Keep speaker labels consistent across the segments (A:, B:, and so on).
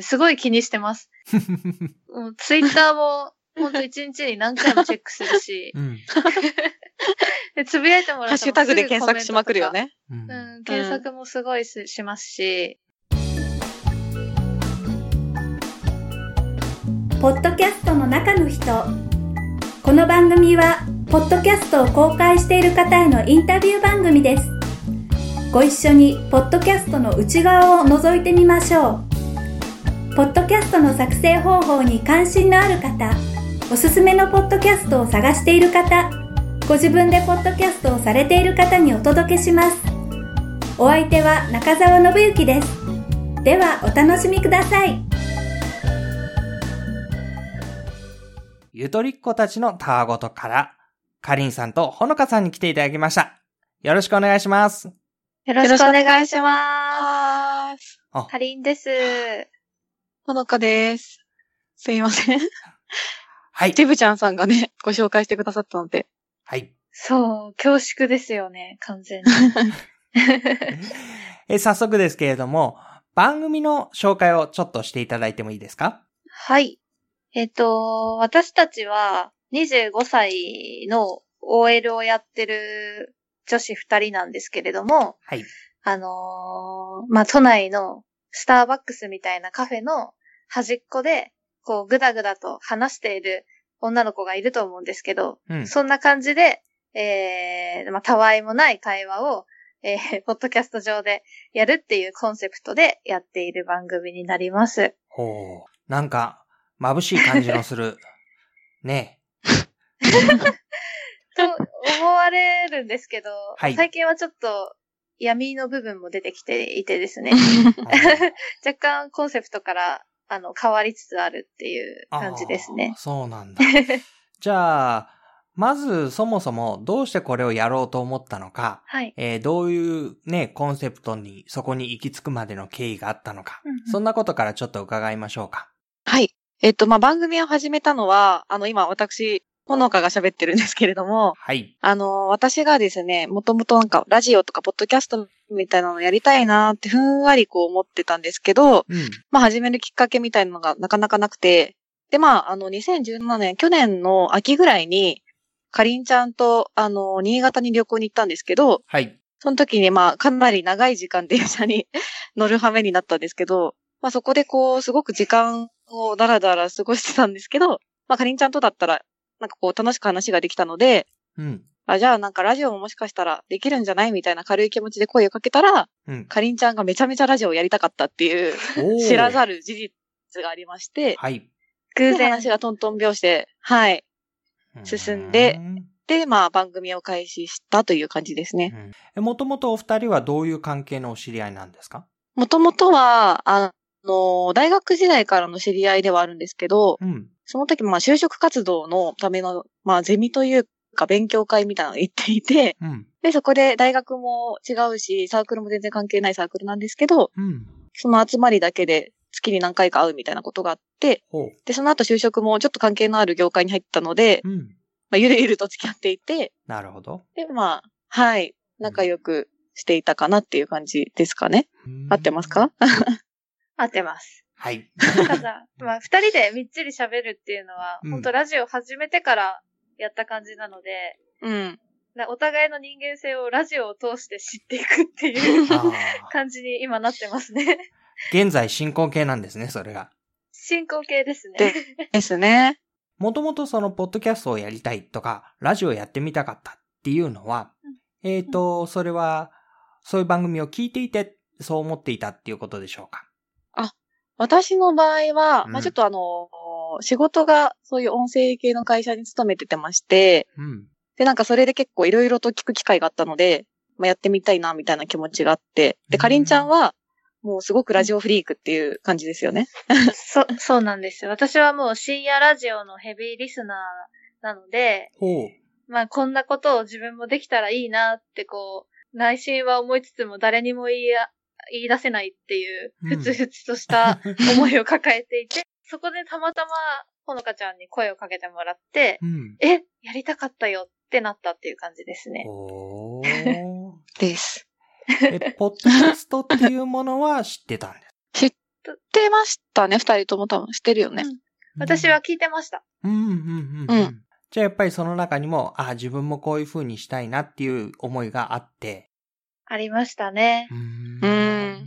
A: すごい気にしてます。も うツイッターも、ほんと一日に何回もチェックするし
B: う、ん。
A: でつぶやいてもらったら
C: ハッシュタグで検索しまくるよ。ね。
B: うん
A: うん、検索もすごいすしますし、
D: ポッドキャストの中の人この番組はポッドキャストを公開している方へのインタビュー番組ですご一緒にポッドキャストの内側を覗いてみましょうポッドキャストの作成方法に関心のある方おすすめのポッドキャストを探している方ご自分でポッドキャストをされている方にお届けしますお相手は中澤信之ですではお楽しみください
B: ゆとりっ子たちのたわごとから、かりんさんとほのかさんに来ていただきました。よろしくお願いします。
A: よろしくお願いしま。す。かりんです。
C: ほのかです。すいません。
B: はい。
C: デブちゃんさんがね、ご紹介してくださったので。
B: はい。
A: そう、恐縮ですよね、完全に。
B: え、早速ですけれども、番組の紹介をちょっとしていただいてもいいですか？
A: はい。えっと、私たちは25歳の OL をやってる女子2人なんですけれども、
B: はい。
A: あのーまあ、都内のスターバックスみたいなカフェの端っこで、こう、ぐだぐだと話している女の子がいると思うんですけど、
B: うん。
A: そんな感じで、えー、まあ、たわいもない会話を、えー、ポッドキャスト上でやるっていうコンセプトでやっている番組になります。
B: ほう。なんか、眩しい感じのする。ね
A: と思われるんですけど、
B: はい
A: 最近はちょっと闇の部分も出てきていてですね、
B: え。
A: 若干コンセプトからあの変わりつつあるっていう感じですね。
B: そうなんだ。じゃあ、まずそもそもどうしてこれをやろうと思ったのか、
A: はい。
B: えーどういうね、コンセプトにそこに行き着くまでの経緯があったのか、
A: うんうん
B: そんなことからちょっと伺いましょうか。
C: はい。えっと、まあ、番組を始めたのは、あの、今私、ほのかが喋ってるんですけれども、
B: はい。
C: あの、私がですね、もともとなんか、ラジオとか、ポッドキャストみたいなのやりたいなって、ふんわりこう思ってたんですけど、
B: うん。
C: まあ、始めるきっかけみたいなのがなかなかなくて、で、まあ、あの、2017年、去年の秋ぐらいに、かりんちゃんと、あの、新潟に旅行に行ったんですけど、
B: はい。
C: その時に、まあ、かなり長い時間電車に 乗る羽目になったんですけど、まあ、そこでこう、すごく時間をだらだら過ごしてたんですけど、まあ、かりんちゃんとだったら、なんかこう、楽しく話ができたので、
B: うん。
C: あ、じゃあなんかラジオももしかしたらできるんじゃないみたいな軽い気持ちで声をかけたら、
B: うん。
C: かりんちゃんがめちゃめちゃラジオをやりたかったっていう、知らざる事実がありまして、
B: はい。
A: 偶然。
C: で話がトントン拍子で、はい。進んで
B: うん
C: で、まあ番組を開始したという感じですね。
B: えもともとお二人はどういう関係のお知り合いなんですか？
C: もともとは、あの、大学時代からの知り合いではあるんですけど、
B: うん。
C: その時まあ就職活動のための、まあゼミというか勉強会みたいなのを行っていて、
B: うん。
C: で、そこで大学も違うし、サークルも全然関係ないサークルなんですけど、
B: うん。
C: その集まりだけで月に何回か会うみたいなことがあって。で、その後就職もちょっと関係のある業界に入ったので、
B: うん。
C: まあ、ゆるゆると付き合っていて、
B: なるほど。
C: で、まあ、はい、仲良くしていたかなっていう感じですかね。
B: うん
C: 合ってますか？
A: 合ってます。
B: はい。
A: ただ、まあ、二人でみっちり喋るっていうのは、
B: うん
A: 本当ラジオ始めてからやった感じなので、
C: うん。
A: なお互いの人間性をラジオを通して知っていくっていう感じに今なってますね。
B: 現在進行形なんですね、それが。
A: 進行形ですね。
C: でですね。
B: もともとそのポッドキャストをやりたいとか、ラジオやってみたかったっていうのは、えっ、と、それは、そういう番組を聞いていて、そう思っていたっていうことでしょうか？
C: 私の場合は、
B: うん
C: まあちょっとあの、仕事がそういう音声系の会社に勤めててまして、
B: うん。
C: で、なんかそれで結構いろいろと聞く機会があったので、まあやってみたいな、みたいな気持ちがあって、で、
B: うん
C: かりんちゃんは、もうすごくラジオフリークっていう感じですよね。
A: そ、そうなんですよ。私はもう深夜ラジオのヘビーリスナーなので、
B: ほう。
A: まあこんなことを自分もできたらいいなってこう、内心は思いつつも誰にも言いや、言い出せないっていう、
B: うん
A: ふつふつとした 思いを抱えていて、そこでたまたまほのかちゃんに声をかけてもらって、
B: うん。
A: え、やりたかったよってなったっていう感じですね。
B: おー。
C: です。
B: え、ポッドキャストっていうものは知ってたんです。
C: 知っ知ってましたね、二人とも多分知ってるよね。
A: 私は聞いてました。
B: うん、うん、うん。
C: う
B: うんん。じゃあやっぱりその中にも、あ自分もこういう風にしたいなっていう思いがあって。
A: ありましたね。
B: う
C: うん。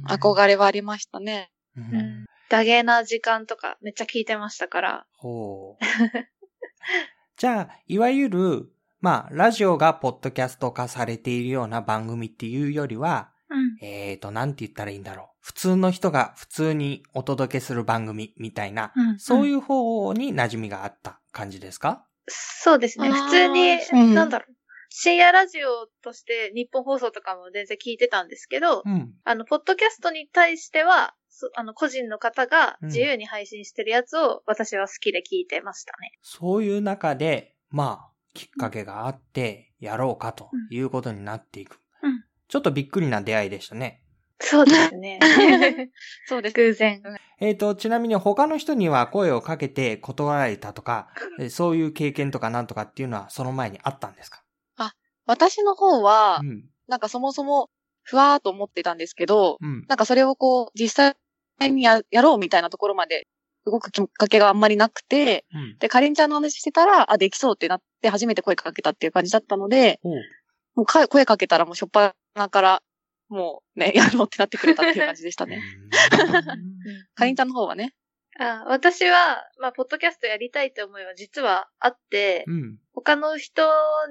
C: 憧れはありましたね。
B: う
A: うんん。ダゲな時間とかめっちゃ聞いてましたから。
B: ほう。じゃあ、いわゆる、まあ、ラジオがポッドキャスト化されているような番組っていうよりは、
A: うん。
B: えーと、なんて言ったらいいんだろう。普通の人が普通にお届けする番組みたいな、
A: うん。
B: そういうう方に馴染みがあった感じですか？
A: そうですね。普通に、
C: うん
A: なんだろう。深夜ラジオとして日本放送とかも全然聞いてたんですけど、
B: うん。
A: あの、ポッドキャストに対しては、そあの、個人の方が
B: うん
A: 自由に配信してるやつを私は好きで聞いてましたね。
B: そういう中で、まあ、きっかけがあって、やろうかということになっていく。
A: うん
B: ちょっとびっくりな出会いでしたね。
A: そうですね。
C: そうです。
A: 偶然。
B: えっ、と、ちなみに他の人には声をかけて断られたとか、えそういう経験とかなんとかっていうのはその前にあったんですか？
C: 私の方は
B: う、ん。
C: なんかそもそも、ふわーっと思ってたんですけど、
B: うん。
C: なんかそれをこう、実際にややろうみたいなところまで動くきっかけがあんまりなくて、
B: うん。
C: で、かりんちゃんの話してたら、あ、できそうってなって初めて声かけたっていう感じだったので、もうか声かけたらもうしょっぱなから、もうね、やろうってなってくれたっていう感じでしたね。かりんちゃんの方はね。
A: あ私は、まあ、ポッドキャストやりたいって思いは実はあって、
B: うん。
A: 他の人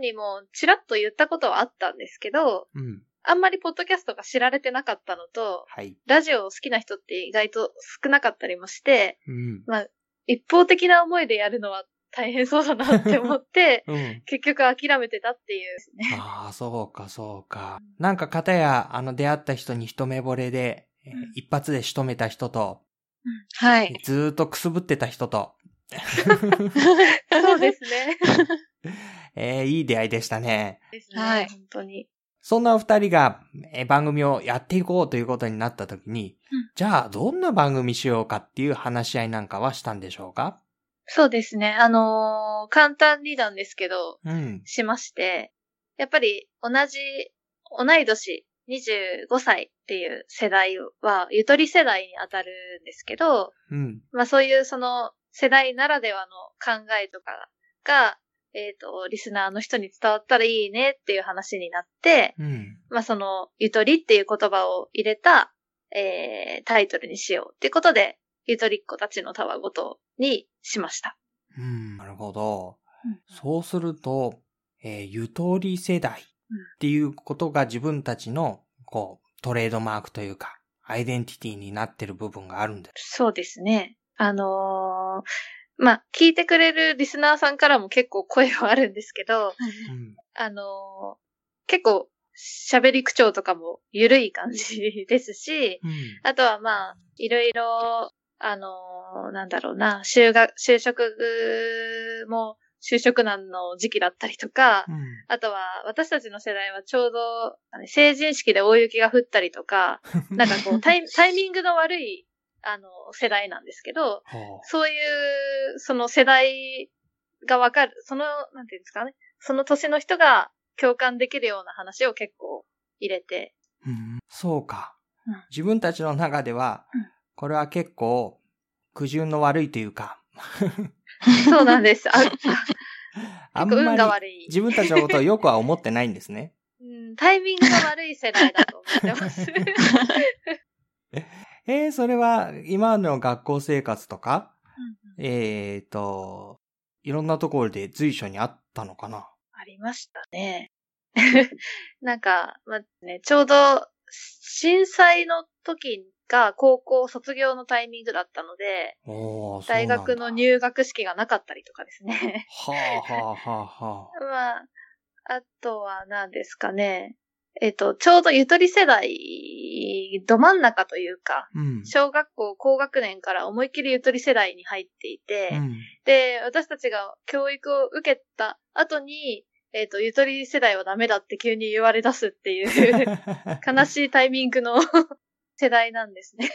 A: にもちらっと言ったことはあったんですけど、
B: うん。
A: あんまりポッドキャストが知られてなかったのと、
B: はい。
A: ラジオを好きな人って意外と少なかったりもして、
B: うん。
A: まあ、一方的な思いでやるのは大変そうだなって思って、
B: うん。
A: 結局諦めてたっていうですね。
B: ああ、そうか、そうか。なんか、方や、あの、出会った人に一目惚れで、一発で仕留めた人と、
C: はい。
B: ずーっとくすぶってた人と、
A: そうですね。
B: えーいい出会いでしたね。
A: ですね。
C: はい
A: 本当に。
B: そんなお二人が、えー番組をやっていこうということになった時に、
A: うん
B: じゃあ、どんな番組しようかっていう話し合いなんかはしたんでしょうか？
A: そうですね。あのー簡単になんですけど、
B: うん。
A: しまして、やっぱり同じ、同い年、25歳っていう世代は、ゆとり世代に当たるんですけど、
B: うん。
A: まあそういうその世代ならではの考えとかが、えっ、と、リスナーの人に伝わったらいいねっていう話になって、
B: うん。
A: まあその、ゆとりっていう言葉を入れた、えー、タイトルにしようっていうことで、ゆとりっ子たちのたわごとにしました。
B: うん。なるほど。
A: うん
B: そうすると、えーゆとり世代っていうことが自分たちの、こう、トレードマークというか、アイデンティティになってる部分があるんです。
A: そうですね。あのーまあ、聞いてくれるリスナーさんからも結構声はあるんですけど、
B: うん。
A: あのー結構喋り口調とかも緩い感じですし、
B: うん。
A: あとはまあ、いろいろ、あのーなんだろうな、就学、就職も、就職難の時期だったりとか、
B: うん。
A: あとは私たちの世代はちょうど、成人式で大雪が降ったりとか、なんかこうタイ、タイミングの悪い、あの、世代なんですけど、
B: ほ
A: そういう、その世代がわかる、その、なんていうんですかね、その年の人が共感できるような話を結構入れて、
B: ううん。そうか
A: うん。
B: 自分たちの中では
A: うん、
B: これは結構、苦渋の悪いというか、
A: そうなんです。あ、
B: あんまり。自分たちのことをよくは思ってないんですね。
A: うん、タイミングが悪い世代だと思ってます。
B: えー、それは今の学校生活とか、えーと、いろんなところで随所にあったのかな？
A: ありましたね。なんか、まあね、ちょうど震災の時が高校卒業のタイミングだったので、大学の入学式がなかったりとかですね。
B: はあはあはあはあ。
A: まあ、あとは何ですかね。えっ、と、ちょうどゆとり世代、ど真ん中というか、
B: うん。
A: 小学校高学年から思いっきりゆとり世代に入っていて、
B: うん。
A: で、私たちが教育を受けた後に、えっ、と、ゆとり世代はダメだって急に言われ出すっていう、悲しいタイミングの世代なんですね。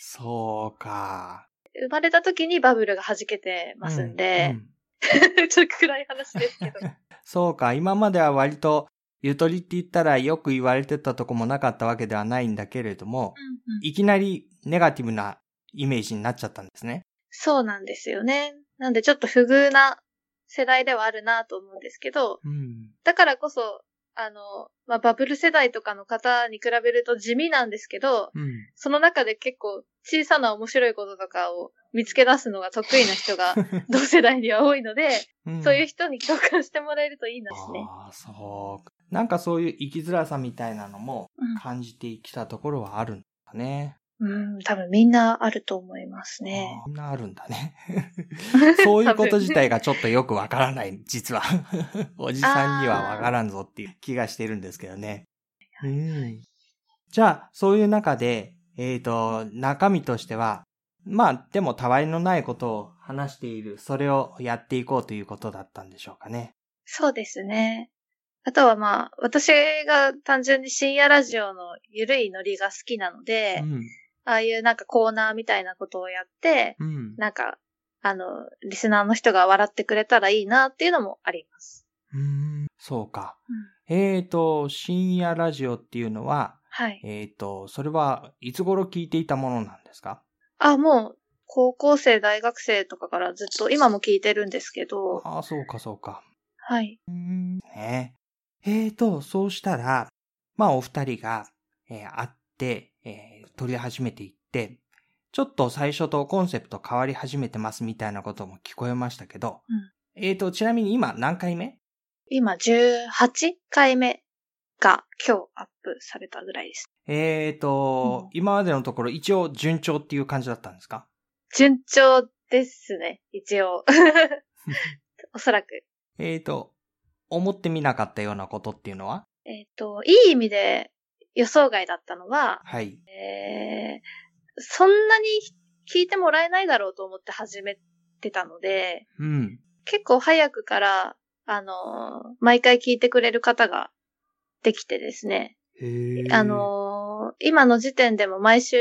B: そうか。
A: 生まれた時にバブルが弾けてますんで、
B: うんうん
A: ちょっと暗い話ですけど。
B: そうか。今までは割と、ゆとりって言ったらよく言われてたとこもなかったわけではないんだけれども、いきなりネガティブなイメージになっちゃったんですね。
A: そうなんですよね。なんでちょっと不遇な世代ではあるなと思うんですけど、
B: うん。
A: だからこそ、あの、まあ、バブル世代とかの方に比べると地味なんですけど、
B: うん。
A: その中で結構小さな面白いこととかを見つけ出すのが得意な人が 同世代には多いので、
B: うん
A: そういう人に共感してもらえるといいですね。
B: ああ、そう。なんかそういう生きづらさみたいなのも
A: うん
B: 感じてきたところはあるんだね。
A: うん、多分みんなあると思いますね。
B: みんなあるんだね。そういうこと自体がちょっとよくわからない、実は。おじさんにはわからんぞっていう気がしてるんですけどね。うん。じゃあ、そういう中で、えっ、と、中身としては、まあ、でも、たわいのないことを話している、それをやっていこうということだったんでしょうかね。
A: そうですね。あとはまあ、私が単純に深夜ラジオのゆるいノリが好きなので、
B: うん。
A: ああいうなんかコーナーみたいなことをやって、
B: うん。
A: なんか、あの、リスナーの人が笑ってくれたらいいなっていうのもあります。
B: うーんそうか。えっ、と、深夜ラジオっていうのは、
A: はい。
B: えっ、と、それはいつ頃聞いていたものなんですか？
A: あ、もう、高校生、大学生とかからずっと、今も聞いてるんですけど、
B: ああ、そうか、そうか。
A: はい。
B: うーんねえーと、そうしたら、まあお二人が、えー会って、えー撮り始めていって、ちょっと最初とコンセプト変わり始めてますみたいなことも聞こえましたけど、えーと、ちなみに今何回目？
A: 今、18回目が今日アップされたぐらいです。
B: えーと、
A: うん
B: 今までのところ一応順調っていう感じだったんですか？
A: 順調ですね、一応。おそらく。
B: えーと、思ってみなかったようなことっていうのは？
A: えっ、と、いい意味で予想外だったのは、
B: はい。
A: えー、そんなに聞いてもらえないだろうと思って始めてたので、
B: うん。
A: 結構早くから、あのー毎回聞いてくれる方ができてですね、あ、のー今の時点でも毎週、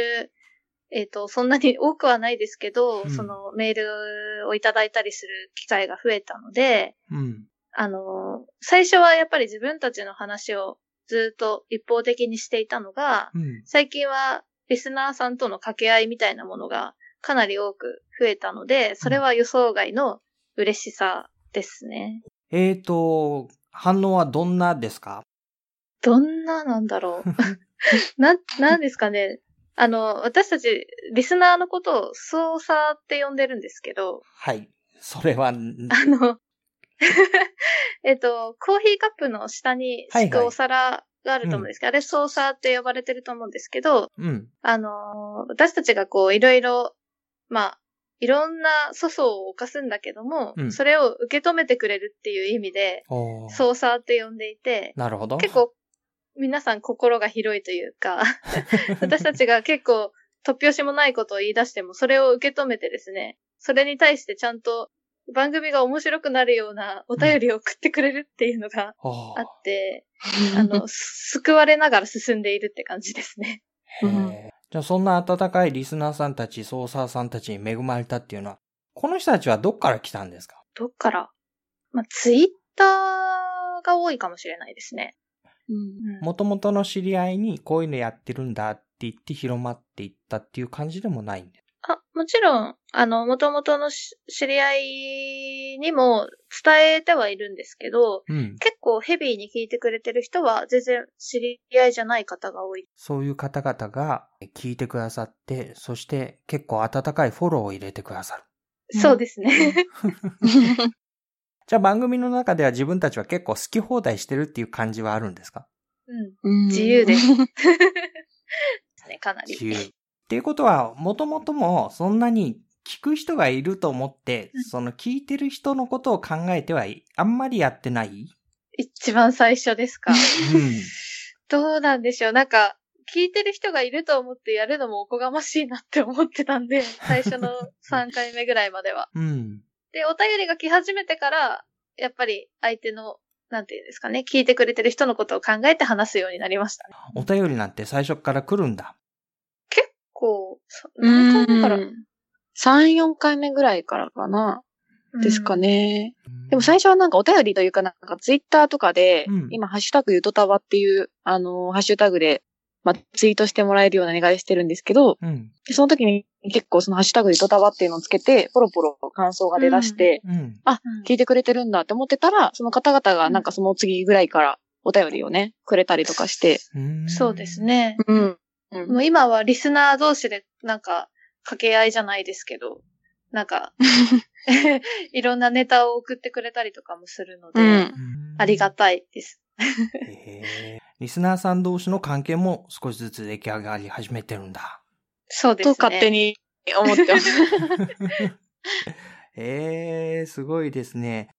A: えっ、と、そんなに多くはないですけど、
B: うん
A: そのメールをいただいたりする機会が増えたので、
B: うん。
A: あのー最初はやっぱり自分たちの話をずっと一方的にしていたのが、
B: うん。
A: 最近はリスナーさんとの掛け合いみたいなものがかなり多く増えたので、それは予想外の嬉しさですね。
B: えーと、反応はどんなですか？
A: どんななんだろう。な、なんですかね。あの、私たち、リスナーのことを操作って呼んでるんですけど、
B: はい。それは、
A: あの、えっと、コーヒーカップの下に敷くお皿があると思うんですけど、あれ操作って呼ばれてると思うんですけど、
B: うん。
A: あのー私たちがこう、いろいろ、まあ、いろんな粗相を犯すんだけども、
B: うん
A: それを受け止めてくれるっていう意味で、
B: おー
A: 操作って呼んでいて、
B: なるほど。
A: 結構、皆さん心が広いというか、私たちが結構、突拍子もないことを言い出しても、それを受け止めてですね、それに対してちゃんと番組が面白くなるようなお便りを送ってくれるっていうのがあって、あの、救われながら進んでいるって感じですね。
B: じゃあそんな温かいリスナーさんたち、ソーサーさんたちに恵まれたっていうのは、この人たちはどっから来たんですか？
A: どっから？まあ、ツイッターが多いかもしれないですね。
C: うん。
A: うん。
B: 元々の知り合いにこういうのやってるんだって言って広まっていったっていう感じでもないんで。
A: あ、もちろん、あの、元々のし知り合いにも伝えてはいるんですけど、
B: うん。
A: 結構ヘビーに聞いてくれてる人は全然知り合いじゃない方が多い。
B: そういう方々が聞いてくださって、そして結構温かいフォローを入れてくださる。
C: うん
A: そうですね。
B: じゃあ番組の中では自分たちは結構好き放題してるっていう感じはあるんですか？
A: うん。自由です。ですね、かなり。
B: 自由。っていうことは、もともともそんなに聞く人がいると思って、
A: うん
B: その聞いてる人のことを考えてはい、あんまりやってない？
A: 一番最初ですか？
B: うん。
A: どうなんでしょう。なんか、聞いてる人がいると思ってやるのもおこがましいなって思ってたんで、最初の3回目ぐらいまでは。
B: うん。
A: で、お便りが来始めてから、やっぱり相手の、なんていうんですかね、聞いてくれてる人のことを考えて話すようになりましたね。
B: お便りなんて最初から来るんだ。
A: こう、そ何回目から、
C: 3、4回目ぐらいからかな、ですかね。
B: うん
C: でも最初はなんかお便りというかなんかツイッターとかで、
B: うん
C: 今ハッシュタグゆとたわっていう、あのーハッシュタグでまあ、ツイートしてもらえるような願いしてるんですけど、
B: うん。
C: でその時に結構そのハッシュタグでドタバっていうのをつけて、ポロポロ感想が出だして、
B: うん。
A: うん
C: 聞いてくれてるんだって思ってたら、その方々がなんかその次ぐらいからお便りをね、くれたりとかして、
B: うん
A: そうです。ね。
C: うん。うん
A: もう今はリスナー同士でなんか掛け合いじゃないですけど、なんか、いろんなネタを送ってくれたりとかもするので、
C: うん。
A: ありがたいです。
B: リスナーさん同士の関係も少しずつ出来上がり始めてるんだ。
A: そうですね。
C: と勝手に思ってます。
B: ええすごいですね。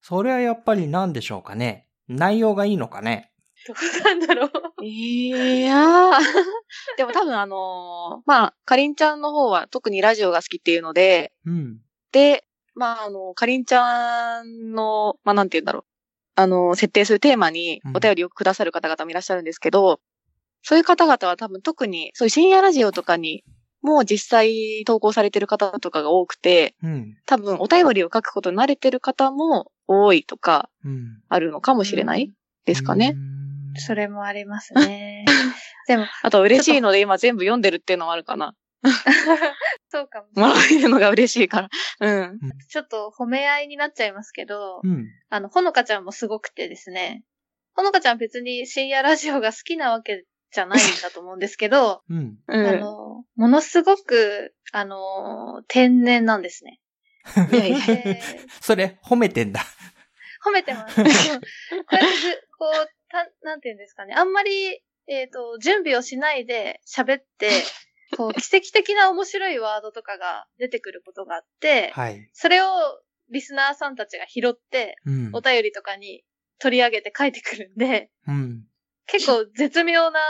B: それはやっぱり何でしょうかね。内容がいいのかね。
A: どうなんだろう。
C: いやー。でも多分あのーまあ、かりんちゃんの方は特にラジオが好きっていうので、
B: うん。
C: で、まあ、あの、かりんちゃんの、まあ、なんて言うんだろう。あの、設定するテーマにお便りをくださる方々もいらっしゃるんですけど、そういう方々は多分特に、そういう深夜ラジオとかに、もう実際投稿されてる方とかが多くて、
B: うん。
C: 多分お便りを書くことに慣れてる方も多いとか
B: うん。
C: あるのかもしれないですかね。
B: うん
A: それもありますね。でも、
C: あと嬉しいので今全部読んでるっていうのもあるかな。
A: そうかもし
C: もら
A: れない。
C: えるのが嬉しいから。うん。
A: ちょっと褒め合いになっちゃいますけど、
B: うん。
A: あの、ほのかちゃんもすごくてですね、ほのかちゃん別に深夜ラジオが好きなわけじゃないんだと思うんですけど、
B: うん。
C: うん。
A: あの、ものすごく、あの、天然なんですね。
C: いやいや
A: で
B: それ、褒めてんだ。
A: 褒めてます。こうやってずこう、た、なんていうんですかね。あんまり、えっ、と、準備をしないで喋って、こう、奇跡的な面白いワードとかが出てくることがあって、
B: はい。
A: それをリスナーさんたちが拾って、
B: うん
A: お。便りとかに取り上げて書いてくるんで、
B: うん。
A: 結構絶妙な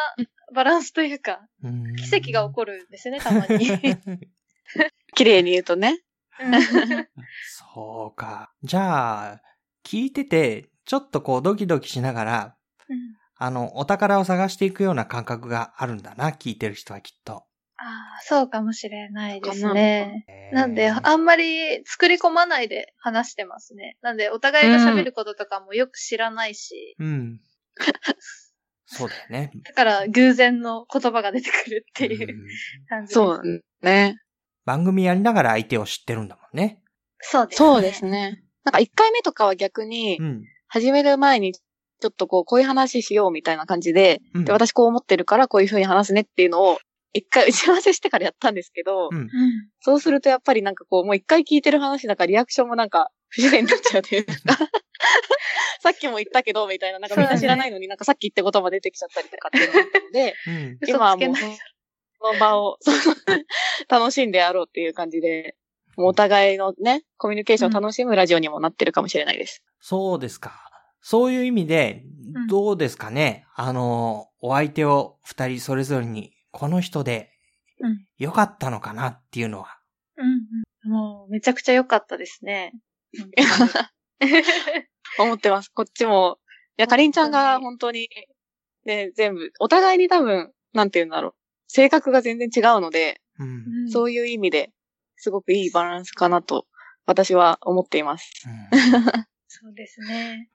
A: バランスというか、
B: うん
A: 奇跡が起こるんですね、たまに。
C: 綺麗に言うとね。
B: そうか。じゃあ、聞いてて、ちょっとこうドキドキしながら、
A: うん
B: あの、お宝を探していくような感覚があるんだな、聞いてる人はきっと。
A: ああ、そうかもしれないですね。
B: えー
A: なんで、あんまり作り込まないで話してますね。なんで、お互いが喋ることとかもよく知らないし、
B: うん。そうだよね。
A: だから偶然の言葉が出てくるっていう
B: うん
A: 感じ。
C: そうね。
B: 番組やりながら相手を知ってるんだもんね。
A: そうです、
C: そうです。ね。なんか一回目とかは逆に
B: う、ん。
C: 始める前に、ちょっとこう、こういう話しようみたいな感じで、
B: うん
C: で、私こう思ってるからこういう風に話すねっていうのを、一回打ち合わせしてからやったんですけど、
B: うん
A: うん。
C: そうするとやっぱりなんかこう、もう一回聞いてる話だからリアクションもなんか、不自然になっちゃうというか、さっきも言ったけど、みたいな、なんかみんな知らないのになんかさっき言ったことも出てきちゃったりとかっていうのがあったので、
B: うん。
A: 嘘
C: 今はもうその場を楽しんでやろうっていう感じで、お互いのね、コミュニケーションを楽しむラジオにもなってるかもしれないです。
B: そうですか。そういう意味で
A: うん、
B: どうですかね、あの、お相手を二人それぞれに、この人で
A: うん、
B: 良かったのかなっていうのは。
A: うんうん。もう、めちゃくちゃ良かったですね。
C: 思ってます。こっちも。いや、かりんちゃんが本当に、ね、全部、お互いに多分、なんて言うんだろう。性格が全然違うので、
B: うん。
C: そういう意味で、すごくいいバランスかなと、私は思っています。
A: そうですね。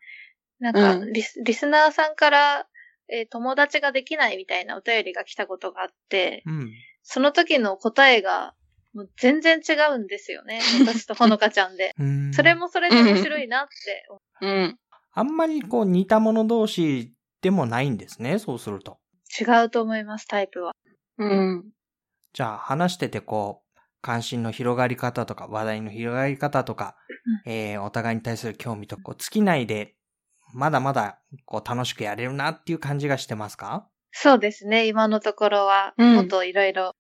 A: なんか、
C: うん
A: リス、リスナーさんから、えー友達ができないみたいなお便りが来たことがあって、
B: うん。
A: その時の答えが、もう全然違うんですよね。私とほのかちゃんで。
B: うん。
A: それもそれで面白いなって思う。
C: うん。
B: あんまりこう似た者同士でもないんですね、そうすると。
A: 違うと思います、タイプは。
C: うん。
B: じゃあ話しててこう、関心の広がり方とか話題の広がり方とか、えー、お互いに対する興味とこう尽きないで、まだまだこう楽しくやれるなっていう感じがしてますか？
A: そうですね、今のところは、
C: うん。
A: もっといろいろ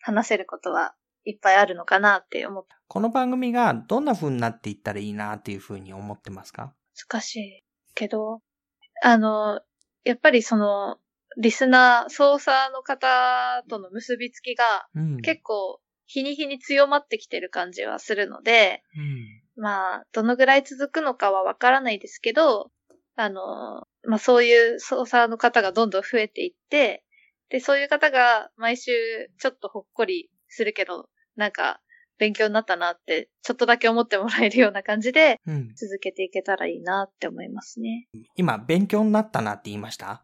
A: 話せることはいっぱいあるのかなって思って、
B: この番組がどんな風になっていったらいいなっていう風に思ってますか？
A: 難しいけど、あの、やっぱりその、リスナー、操作の方との結びつきが
B: うん。
A: 結構日に日に強まってきてる感じはするので、
B: うん。
A: まあ、どのぐらい続くのかはわからないですけど、あの、まあそういう操作の方がどんどん増えていって、で、そういう方が毎週ちょっとほっこりするけど、なんか勉強になったなって、ちょっとだけ思ってもらえるような感じで
B: うん。
A: 続けていけたらいいなって思いますね。
B: 今、勉強になったなって言いました？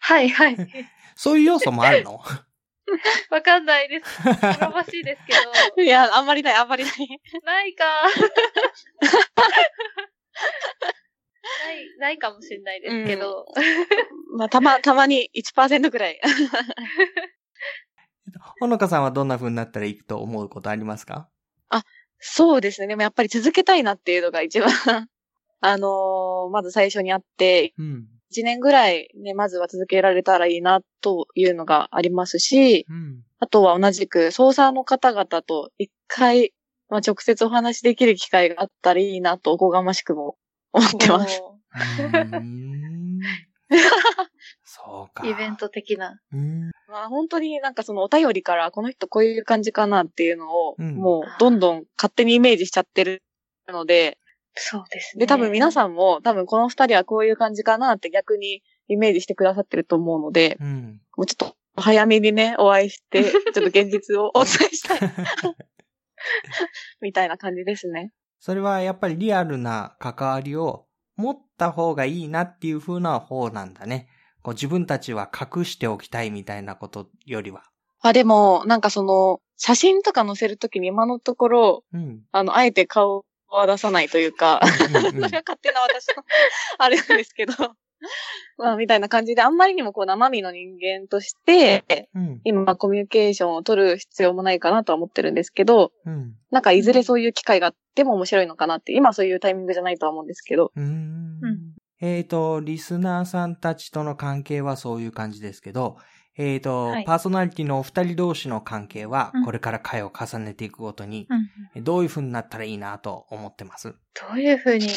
A: はいはい。
B: そういう要素もあるの？
A: わかんないです。好ましいですけど。
C: いや、あんまりない、あんまりない。
A: ないか。ない、ないかもしれないですけど。
C: まあ、たま、たまに1%ぐらい。
B: ほのかさんはどんな風になったらいいと思うことありますか？
C: そうですね。でもやっぱり続けたいなっていうのが一番、あのーまず最初にあって、
B: うん。
C: 1年ぐらいね、まずは続けられたらいいなというのがありますし、
B: うん。
C: あとは同じく、操作の方々と一回、まあ、直接お話しできる機会があったらいいなと、おこがましくも思ってます。
B: そうか。
A: うイベント的な。
B: うん。
C: まあ本当になんかそのお便りからこの人こういう感じかなっていうのを、
B: うん
C: もうどんどん勝手にイメージしちゃってるので、
A: そうですね。
C: で多分皆さんも多分この二人はこういう感じかなって逆にイメージしてくださってると思うので、
B: うん。
C: もうちょっと早めにね、お会いして、ちょっと現実をお伝えしたい。みたいな感じですね。
B: それはやっぱりリアルな関わりを持った方がいいなっていう風な方なんだね。こう自分たちは隠しておきたいみたいなことよりは。
C: あ、でも、なんかその、写真とか載せるときに今のところ、
B: うん。
C: あの、あえて顔は出さないというか、
B: うんうん
C: それは勝手な私の、あれなんですけど、まあ、みたいな感じで、あんまりにもこう、生身の人間として、
B: うん。
C: 今、コミュニケーションを取る必要もないかなとは思ってるんですけど、
B: うん。
C: なんか、いずれそういう機会があっても面白いのかなって、今そういうタイミングじゃないとは思うんですけど、
B: うーん。
A: うん。
B: えっ、と、リスナーさんたちとの関係はそういう感じですけど、えっ、と、
A: はい。
B: パーソナリティのお二人同士の関係は
A: うん、
B: これから回を重ねていくごとに、
A: うん。
B: どういう風になったらいいなと思ってます？
A: どういうふうに、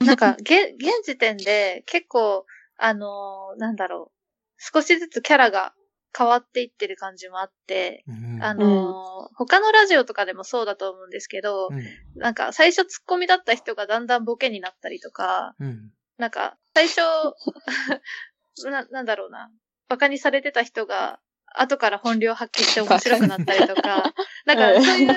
A: なんか、現、現時点で結構、あのーなんだろう、少しずつキャラが変わっていってる感じもあって、
B: うん。
A: あのー他のラジオとかでもそうだと思うんですけど、
B: うん。
A: なんか最初ツッコミだった人がだんだんボケになったりとか、
B: うん。
A: なんか最初、な、なんだろうな、バカにされてた人が、後から本領発揮して面白くなったりとか、なんかそういう、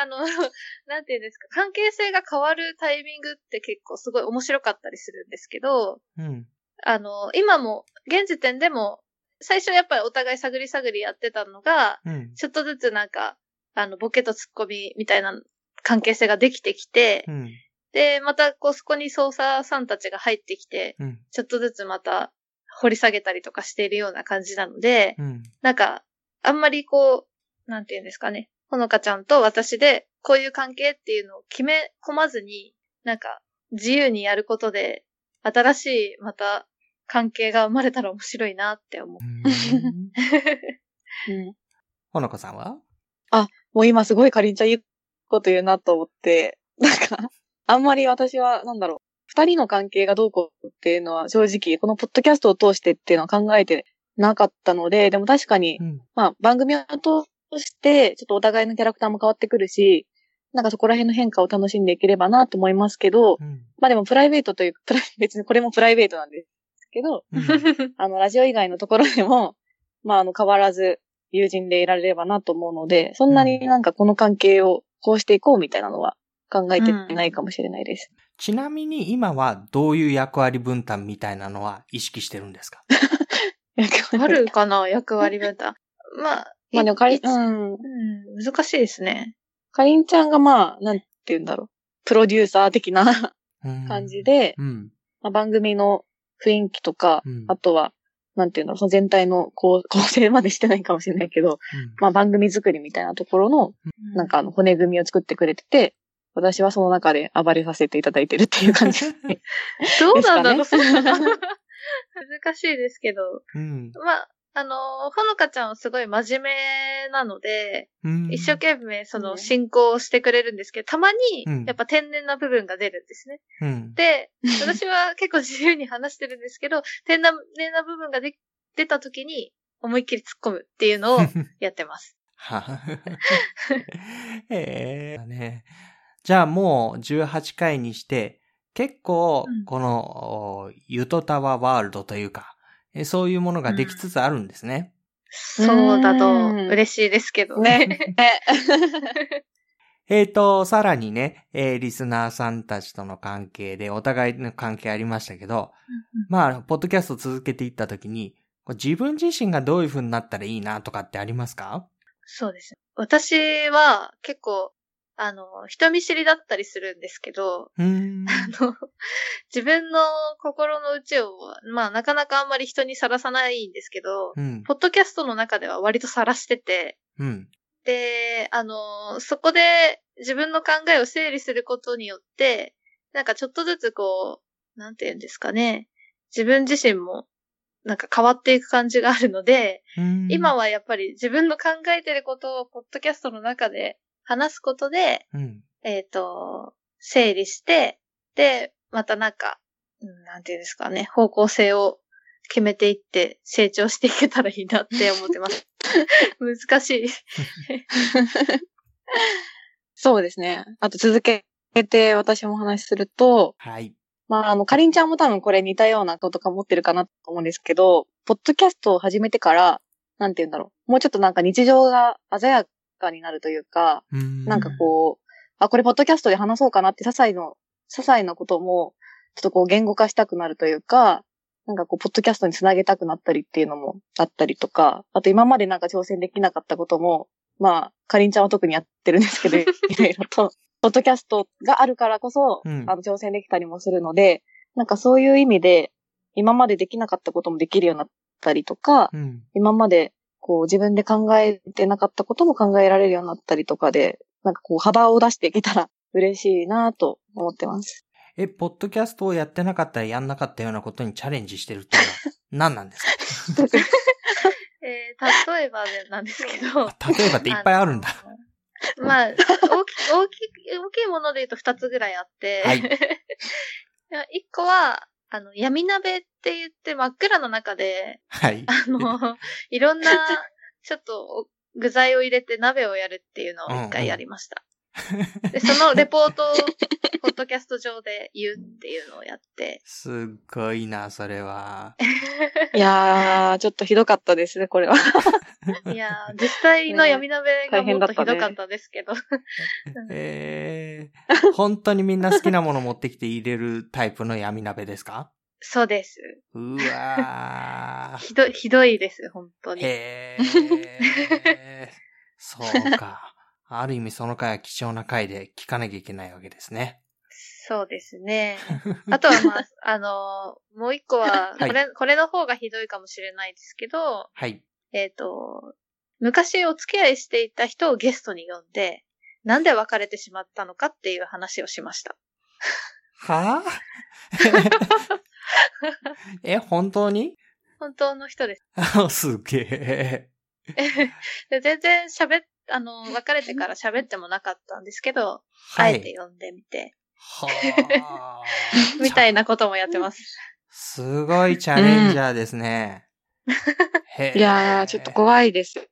A: あの、なんていうんですか、関係性が変わるタイミングって結構すごい面白かったりするんですけど、
B: うん。
A: あの、今も、現時点でも、最初やっぱりお互い探り探りやってたのが、
B: うん。
A: ちょっとずつなんか、あの、ボケとツッコミみたいな関係性ができてきて、
B: うん。
A: で、またこうそこに捜査さんたちが入ってきて、
B: うん。
A: ちょっとずつまた掘り下げたりとかしているような感じなので、
B: うん。
A: なんか、あんまりこう、なんていうんですかね、ほのかちゃんと私で、こういう関係っていうのを決め込まずに、なんか、自由にやることで、新しい、また、関係が生まれたら面白いなって思う。
B: うん
C: うん
B: ほのかさんは？
C: もう今すごいかりんちゃんいいこと言うなと思って、なんか、あんまり私は、なんだろう、二人の関係がどうこうっていうのは正直、このポッドキャストを通してっていうのは考えてなかったので、でも確かに
B: う、ん。
C: まあ番組を通して、ちょっとお互いのキャラクターも変わってくるし、なんかそこら辺の変化を楽しんでいければなと思いますけど、
B: うん。
C: まあでもプライベートという、プライ別にこれもプライベートなんですけど、
B: うん
C: あの、ラジオ以外のところでも、まああの、変わらず友人でいられればなと思うので、そんなになんかこの関係をこうしていこうみたいなのは考えてないかもしれないです。
B: ちなみに今はどういう役割分担みたいなのは意識してるんですか？
A: あるかな役割分担。まあ、
C: まあでもかり、
A: い
C: うん。
A: うん、難しいですね。
C: かりんちゃんがまあ、なんて言うんだろう。プロデューサー的な感じ。で、
B: うん。
C: まあ、番組の雰囲気とか、
B: うん
C: あとは、なんていうんだろう、その全体の構 構成までしてないかもしれないけど、まあ番組作りみたいなところの、なんかあの骨組みを作ってくれてて、私はその中で暴れさせていただいてるっていう感じ。
A: どうなんだろう、難しいですけど。
B: うん。
A: まあ、あの、ほのかちゃんはすごい真面目なので、
B: うん。
A: 一生懸命その
C: うん
A: 進行をしてくれるんですけど、たまに
B: うん
A: やっぱ天然な部分が出るんですね。
B: うん。
A: で、私は結構自由に話してるんですけど、天然な部分がで出た時に思いっきり突っ込むっていうのを やってます。
B: はええね。じゃあもう18回にして、結構
A: うん、
B: この、おゆとたわワールドというか、えそういうものができつつあるんですね。
A: そうだと
C: うん
A: 嬉しいですけど
C: ね
A: ね。。
B: えーと、さらにね、えーリスナーさんたちとの関係でお互いの関係ありましたけど、まあ、ポッドキャスト続けていったときに、自分自身がどういう風になったらいいなとかってありますか？
A: そうです。私は結構、あの、人見知りだったりするんですけど。あの、自分の心の内を、まあなかなかあんまり人にさらさないんですけど、
B: うん。
A: ポッドキャストの中では割とさらしてて、
B: うん。
A: で、あの、そこで自分の考えを整理することによって、なんかちょっとずつこう、なんて言うんですかね、自分自身もなんか変わっていく感じがあるので、今はやっぱり自分の考えてることをポッドキャストの中で話すことで、
B: うん。
A: えっ、と、整理して、で、またなんか、うんなんていうんですかね、方向性を決めていって成長していけたらいいなって思ってます。難しい。
C: そうですね。あと続けて私もお話しすると、
B: はい。
C: まあ、あの、かりんちゃんも多分これ似たようなことか持ってるかなと思うんですけど、ポッドキャストを始めてから、なんて言うんだろう。もうちょっとなんか日常が鮮やかになるというか、なんかこう、あ、これポッドキャストで話そうかなって、些細の、些細なことも、ちょっとこう言語化したくなるというか、なんかこう、ポッドキャストにつなげたくなったりっていうのもあったりとか、あと今までなんか挑戦できなかったことも、まあ、かりんちゃんは特にやってるんですけど、いろいろと、ポッドキャストがあるからこそ、
B: うん
C: あの、挑戦できたりもするので、なんかそういう意味で、今までできなかったこともできるようになったりとか、
B: うん。
C: 今まで、こう自分で考えてなかったことも考えられるようになったりとかで、なんかこう幅を出していけたら 嬉しいなと思ってます。
B: え、ポッドキャストをやってなかったらやんなかったようなことにチャレンジしてるっていうのは 何なんですか？
A: えー例えばでなんですけど。
B: 例えばっていっぱいあるんだ。
A: まあ、大き、大き、大きいもので言うと二つぐらいあって。
B: はい
A: いや一個は、あの、闇鍋って言って真っ暗の中で、
B: はい。
A: あの、いろんな、ちょっと具材を入れて鍋をやるっていうのを一回やりました。で、そのレポートを、ポッドキャスト上で言うっていうのをやって。
B: すっごいな、それは。
C: いやー、ちょっとひどかったですね、これは。
A: いやー、実際の闇鍋がもっとひどか
C: った
A: ですけど。
B: えー、本当にみんな好きなもの持ってきて入れるタイプの闇鍋ですか？
A: そうです。
B: うわー。
A: ひどい、ひどいです、本当に。
B: へー。そうか。ある意味その回は貴重な回で聞かなきゃいけないわけですね。
A: そうですね。あとはまあ、あのーもう一個は、
B: はい
A: これ、これの方がひどいかもしれないですけど、
B: はい。
A: えっ、と、昔お付き合いしていた人をゲストに呼んで、なんで別れてしまったのかっていう話をしました。
B: はぁ え、本当に？
A: 本当の人です。
B: あすげえ。
A: で全然喋っ、あの、別れてから喋ってもなかったんですけど、
B: はい。
A: あえて呼んでみて、
B: はあ。
A: みたいなこともやってます。
B: すごいチャレンジャーですね。へえ
C: いやー、ちょっと怖いです。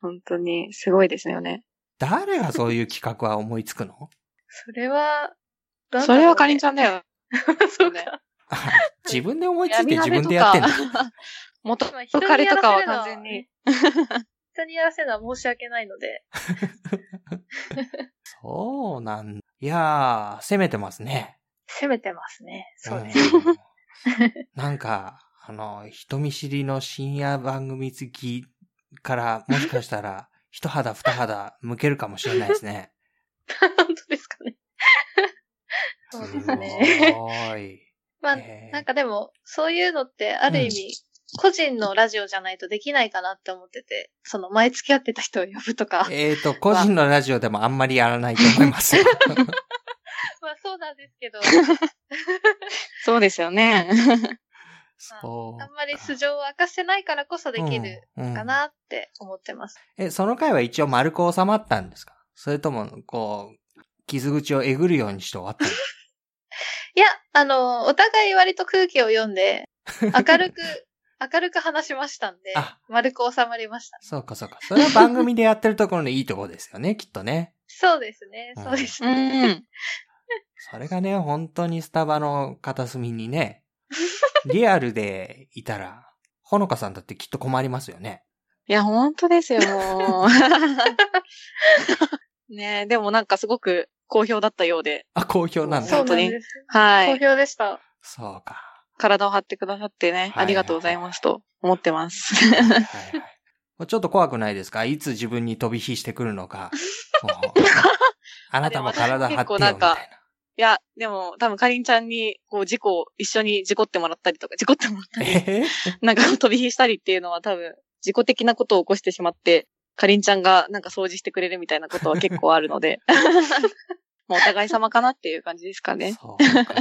C: 本当に、すごいですよね。
B: 誰がそういう企画は思いつくの？
A: それは、ね
C: それはかりんちゃんだよ。
A: そうか。
B: あ 自分で思いついて自分でやってんだ。
C: 元彼とかは完全に。
A: 人にやらせるのは申し訳ないので、
B: そうなんだ。いやー、攻めてますね。
A: 責めてますね。そうです。
B: うん なんか、あの、人見知りの深夜番組好きから、もしかしたら、一肌二肌向けるかもしれないですね。
A: 本当ですかね。そうです
B: す
A: ね。
B: ごい。
A: まあ、なんかでも、そういうのって、ある意味、個人のラジオじゃないとできないかなって思ってて、その前付き合ってた人を呼ぶとか。
B: えっ、と、個人のラジオでもあんまりやらないと思いますよ。
A: まあそうなんですけど、
C: そうですよね。
B: そうか。
A: あんまり素性を明かしてないからこそできる
B: うんうん
A: かなって思ってます。
B: え、その回は一応丸く収まったんですか？それとも、こう、傷口をえぐるようにして終わったんです
A: いや、あの、お互い割と空気を読んで、明るく、明るく話しましたんで
B: あ、
A: 丸く収まりました。
B: そうかそうか。それは番組でやってるところのいいところですよね、きっとね。
A: そうですね、
B: うん
A: そうです
C: う
A: ね。
C: ん。
B: それがね、本当にスタバの片隅にね、リアルでいたら、ほのかさんだってきっと困りますよね。
C: いや、本当ですよ、もう。ねえでもなんかすごく好評だったようで。
B: あ、好評なんだ。
C: 本当にはい。
A: 評でした。
B: そうか。
C: 体を張ってくださってね、
B: はい
C: ありがとうございますと思ってます。
B: ちょっと怖くないですか？いつ自分に飛び火してくるのか。あなたも体張ってよ、
C: 結構なんか
B: みたいな。
C: いや、でも多分かりんちゃんに、こう、事故、一緒に事故ってもらったりとか、事故ってもらったり、
B: え
C: なんか飛び火したりっていうのは多分、事故的なことを起こしてしまって、かりんちゃんがなんか掃除してくれるみたいなことは結構あるので、もうお互い様かなっていう感じですかね。
B: そうか、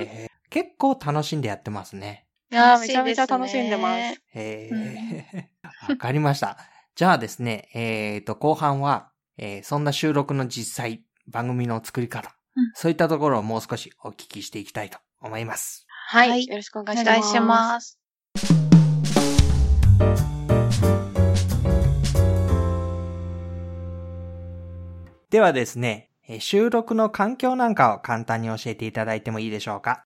B: えー結構楽しんでやってますね。
C: いやー、めちゃめちゃ楽しんでます。
B: えーわかりました。じゃあですね、えっ、と、後半は、えーそんな収録の実際、番組の作り方、
A: うん
B: そういったところをもう少しお聞きしていきたいと思います。
C: はい。よろしくお願いします。
A: お願いします。
B: ではですね、えー収録の環境なんかを簡単に教えていただいてもいいでしょうか？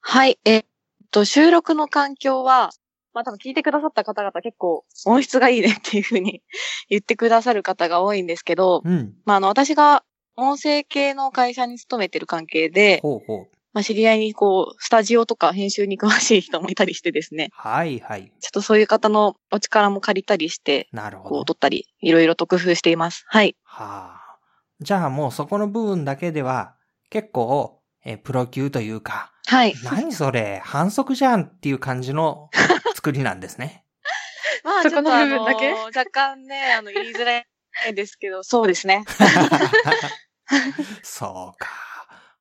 C: はい。えっと、収録の環境は、まあ多分聞いてくださった方々結構音質がいいねっていうふうに 言ってくださる方が多いんですけど、
B: うん。
C: まああの私が音声系の会社に勤めてる関係で、
B: ほうほう。
C: まあ知り合いにこう、スタジオとか編集に詳しい人もいたりしてですね、
B: はいはい。
C: ちょっとそういう方のお力も借りたりして、
B: なるほど
C: こう、。撮ったり、いろいろと工夫しています。はい。
B: はあ。じゃあもうそこの部分だけでは、結構、えープロ級というか、
C: はい。
B: 何それ、反則じゃんっていう感じの 作りなんですね。
C: まあ
A: そこの部分だけ？
C: ちょっとあの若干ね、あの、言いづらいですけど、そうですね。
B: そうか。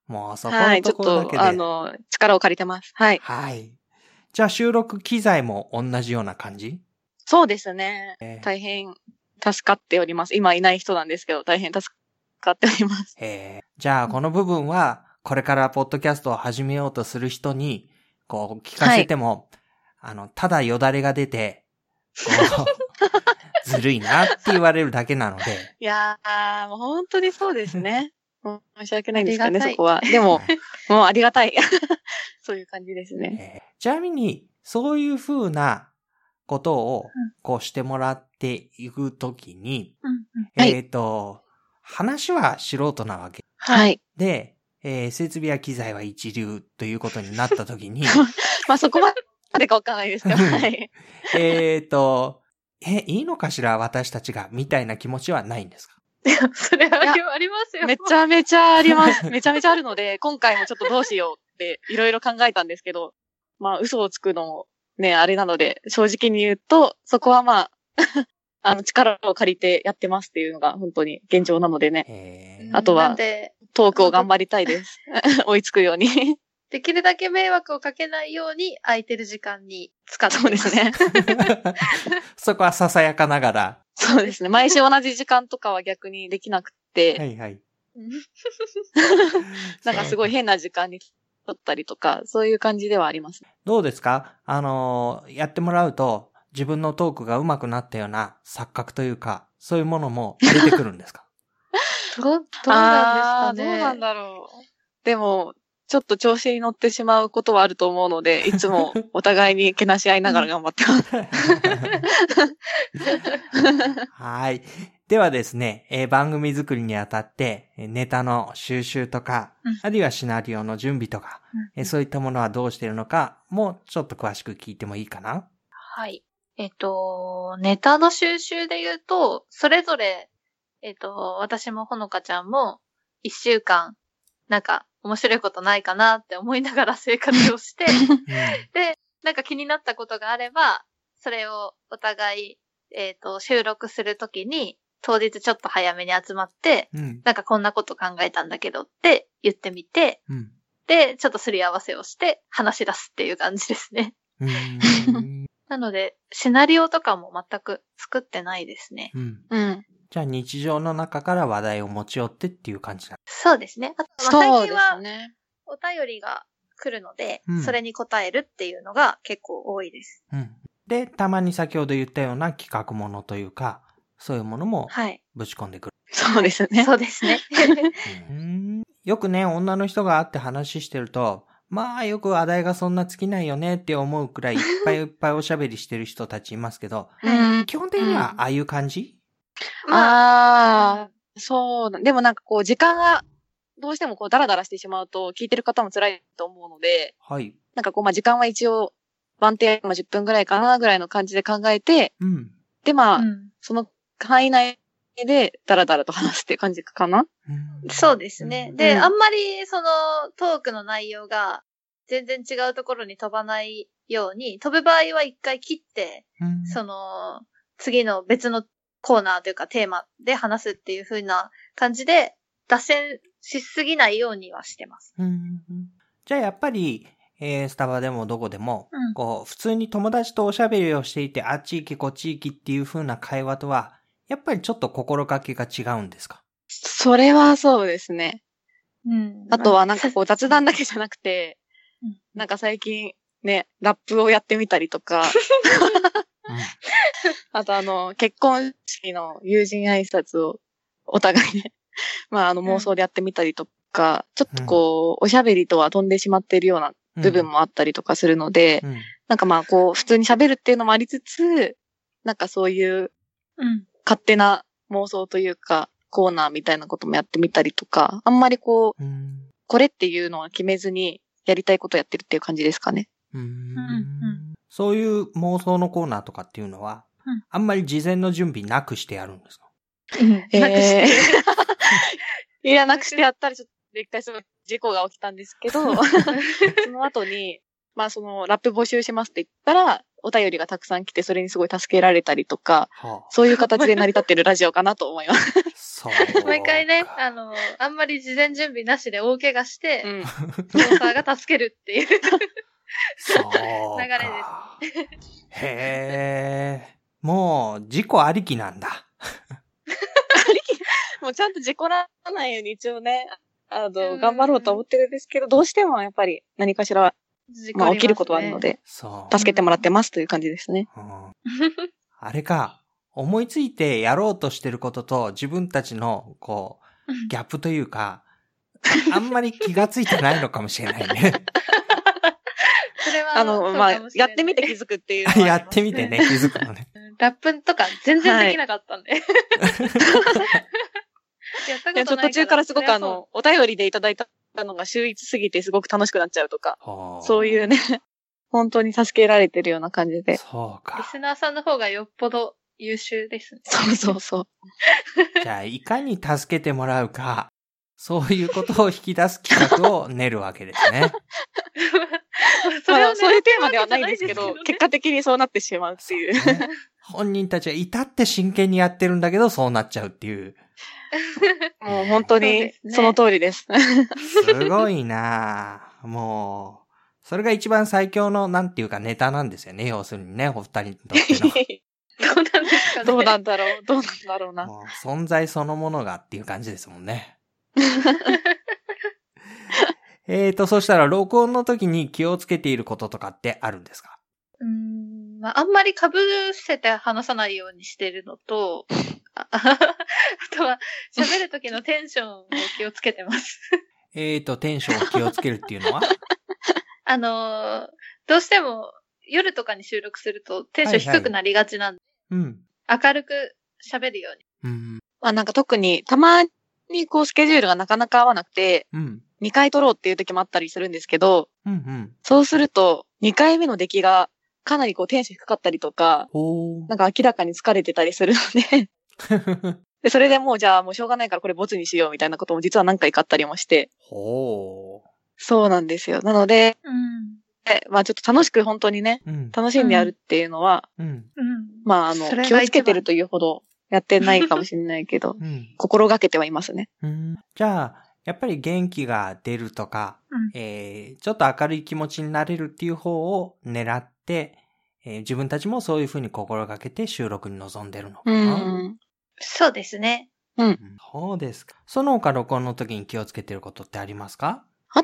B: もうそこ
C: はい。ちょっ
B: のところだけで。
C: と、あの、力を借りてます。はい。
B: はい。じゃあ収録機材も同じような感じ？
C: そうですね。
B: えー
C: 大変助かっております。今いない人なんですけど、大変助かっております。
B: えーじゃあこの部分は、これからポッドキャストを始めようとする人に、こう聞かせても、あの、ただよだれが出て、ずるいなって言われるだけなので、
C: いやー、もう本当にそうですね。申し訳ないんですかね、そこは。でも、もうありがたい。そういう感じですね。
B: えーちなみに、そういう風なことを
A: うん、
B: こうしてもらっていくときに、
A: うん
C: はい
B: えっ、と、話は素人なわけ。
C: はい。
B: で、えー設備や機材は一流ということになったときに、
C: まあそこまでかわかんないですけど、はい。
B: えっと、え、いいのかしら私たちが、みたいな気持ちはないんですか？
A: それはあ
C: い
A: りありますよ。
C: めちゃめちゃあります。めちゃめちゃあるので、今回もちょっとどうしようっていろいろ考えたんですけど、まあ嘘をつくのもね、あれなので、正直に言うと、そこはまあ、あの力を借りてやってますっていうのが本当に現状なのでね、
B: えー
C: あとはトークを頑張りたいです。追いつくように。
A: できるだけ迷惑をかけないように空いてる時間に使って
C: そうですね。
B: そこはささやかながら。
C: そうですね。毎週同じ時間とかは逆にできなくて、
B: はいはい。
A: うん
C: なんかすごい変な時間に撮ったりとか、そういう感じではあります。
B: どうですか？あのーやってもらうと、自分のトークが上手くなったような錯覚というか、そういうものも出てくるんですか？
A: どう、どうなんですかね。
C: どうなんだろう。でも、ちょっと調子に乗ってしまうことはあると思うので、いつもお互いにけなし合いながら頑張ってます。
B: はい。ではですね、えー番組作りにあたって、えーネタの収集とか、
A: うん
B: あるいはシナリオの準備とか、えーそういったものはどうしているのか、もうちょっと詳しく聞いてもいいかな？
A: はい。えっと、ネタの収集で言うと、それぞれ、えっと、私もほのかちゃんも、一週間、なんか、面白いことないかなって思いながら 生活をして、で、なんか気になったことがあれば、それをお互い、えっ、と、収録するときに、当日ちょっと早めに集まって、
B: うん。うん。
A: なんかこんなこと考えたんだけどって言ってみて、
B: うん。
A: で、ちょっとすり合わせをして話し出すっていう感じですね。なので、シナリオとかも全く作ってないですね。
B: うん。
C: うん。
B: じゃあ日常の中から話題を持ち寄ってっていう感じなん
A: そうですね。あと、まあ
C: そうで
A: 最近は。お便りが来るので、
B: うん
A: それに答えるっていうのが結構多いです。
B: うん。で、たまに先ほど言ったような企画ものというか、そういうものも
A: はい。
B: ぶち込んでくる。
C: そうですね。
A: そうですね。
B: うんよくね、女の人が会って話してると、まあよく話題がそんな尽きないよねって思うくらいいっぱいいっぱいおしゃべりしてる人たちいますけど、
C: うん。
B: 基本的にはああいう感じ、
A: まあ、
C: ああ、そうだ。でもなんかこう、時間がどうしてもこうダラダラしてしまうと聞いてる方も辛いと思うので、
B: はい。
C: なんかこうまあ時間は一応、ワンテーマ10分ぐらいかなぐらいの感じで考えて、
B: うん。
C: でまあ、
A: うん
C: その範囲内でダラダラと話すっていう感じかな。
B: うん
A: そうですね。で、
C: うん
A: あんまりそのトークの内容が全然違うところに飛ばないように、飛ぶ場合は一回切って、
B: うん
A: その次の別のコーナーというかテーマで話すっていう風な感じで脱線しすぎないようにはしてます。
B: うんじゃあやっぱり、えースタバでもどこでも、
A: うん
B: こう、普通に友達とおしゃべりをしていて、あっち行きこっち行きっていう風な会話とは、やっぱりちょっと心がけが違うんですか？
C: それはそうですね。
A: うん。
C: あとはなんかこう雑談だけじゃなくて
A: うん、
C: なんか最近ね、ラップをやってみたりとか、あとあの、結婚式の友人挨拶をお互いね、まああの妄想でやってみたりとか、ちょっとこう、おしゃべりとは飛んでしまっているような
B: うん
C: 部分もあったりとかするので、
B: うん。
C: なんかまあこう、普通に喋るっていうのもありつつ、なんかそういう
A: うん。
C: 勝手な妄想というか、コーナーみたいなこともやってみたりとか、あんまりこう、
B: うん
C: これっていうのは決めずに、やりたいことやってるっていう感じですかね。
B: うん。
A: うん
B: そういう妄想のコーナーとかっていうのは、
A: うん。
B: あんまり事前の準備なくしてやるんですか？
C: え
A: なくして。
C: いや、なくしてやったらちょっと一回その事故が起きたんですけど、その後に、まあそのラップ募集しますって言ったら、お便りがたくさん来て、それにすごい助けられたりとか、
B: はあ、
C: そういう形で成り立ってるラジオかなと思います。
B: そう。
A: 毎回ね、あの、あんまり事前準備なしで大怪我して、
C: うん。
A: スポンサーが助けるっていう。
B: そうか。
A: 流れです
B: へえ。もう、事故ありきなんだ。
C: もうちゃんと事故らないように一応ね、あ
A: う
C: の、
A: ん
C: 頑張ろうと思ってるんですけど、どうしてもやっぱり何かしら、まあ起きることはあるの
A: で。
C: で、
B: そう。
C: 助けてもらってますという感じですね。
B: うんあれか、思いついてやろうとしてることと自分たちの、こう、ギャップというか、ああんまり気がついてないのかもしれないね。
A: それは、
C: あの、まあ、やってみて気
A: づ
C: づくっていうのはあります。
B: やってみてね、気づくのね。
A: ラップとか全然できなかったんで。やっと
C: 途中からすごくあ
A: そ
C: の、お便りでいただいたのが秀逸すぎてすごく楽しくなっちゃうとか、
B: はあ
C: そういうね、本当に助けられてるような感じで。
B: そう
A: りゃそうリ
B: か。
A: スナーさんの方がよっぽど優秀ですね。
C: そうそうそう。
B: じゃあ、いかに助けてもらうか、そういうことを引き出す企画を練るわけですね。
A: それを
C: まあ、そういうテーマではないんですけど、結果的にそうなってしまうっていう。
B: ね本人たちは至って真剣にやってるんだけど、そうなっちゃうっていう。
C: もう本当にその通りです。
B: すごいなあもう、それが一番最強の、なんていうかネタなんですよね。要するにね、お二人にとっての。
A: どうなんですかね。
C: どうなんだろう、どうなんだろうな。
B: もう存在そのものがっていう感じですもんね。えーと、そしたら録音の時に気をつけていることとかってあるんですか？
A: うーん、まあ、あんまり被せて話さないようにしてるのと、ああとは、喋る時のテンションを気をつけてます。
B: えーと、テンションを気をつけるっていうのは？
A: あのーどうしても夜とかに収録するとテンション低くなりがちなんで、
B: うん。
A: 明るく喋るように。
B: うん。
C: まあなんか特に、たまにこうスケジュールがなかなか合わなくて、
B: うん。
C: 2回撮ろうっていう時もあったりするんですけど、
B: うん。うん。
C: そうすると、2回目の出来がかなりこうテンション低かったりとか、
B: ほ
C: なんか明らかに疲れてたりするので、
B: ー。
C: で、それでもうじゃあもうしょうがないからこれボツにしようみたいなことも実は何回かあったりもして、
B: ほ
C: そうなんですよ。なので、
A: うん。
C: えまあちょっと楽しく本当にね、
B: ー。うん。
C: 楽しんでやるっていうのは、
B: うん。
A: うん。
C: まああの気をつけてるというほどやってないかもしれないけど、
B: うん。
C: 心がけてはいますね。
B: うん。じゃあ、やっぱり元気が出るとか、
A: うん
B: えー、ちょっと明るい気持ちになれるっていう方を狙って、えー自分たちもそういうふうに心がけて収録に臨んでるのか
C: う
B: な。
C: ん。
A: そうですね。
B: うんそうですか。その他録音の時に気をつけてることってありますか？
C: あ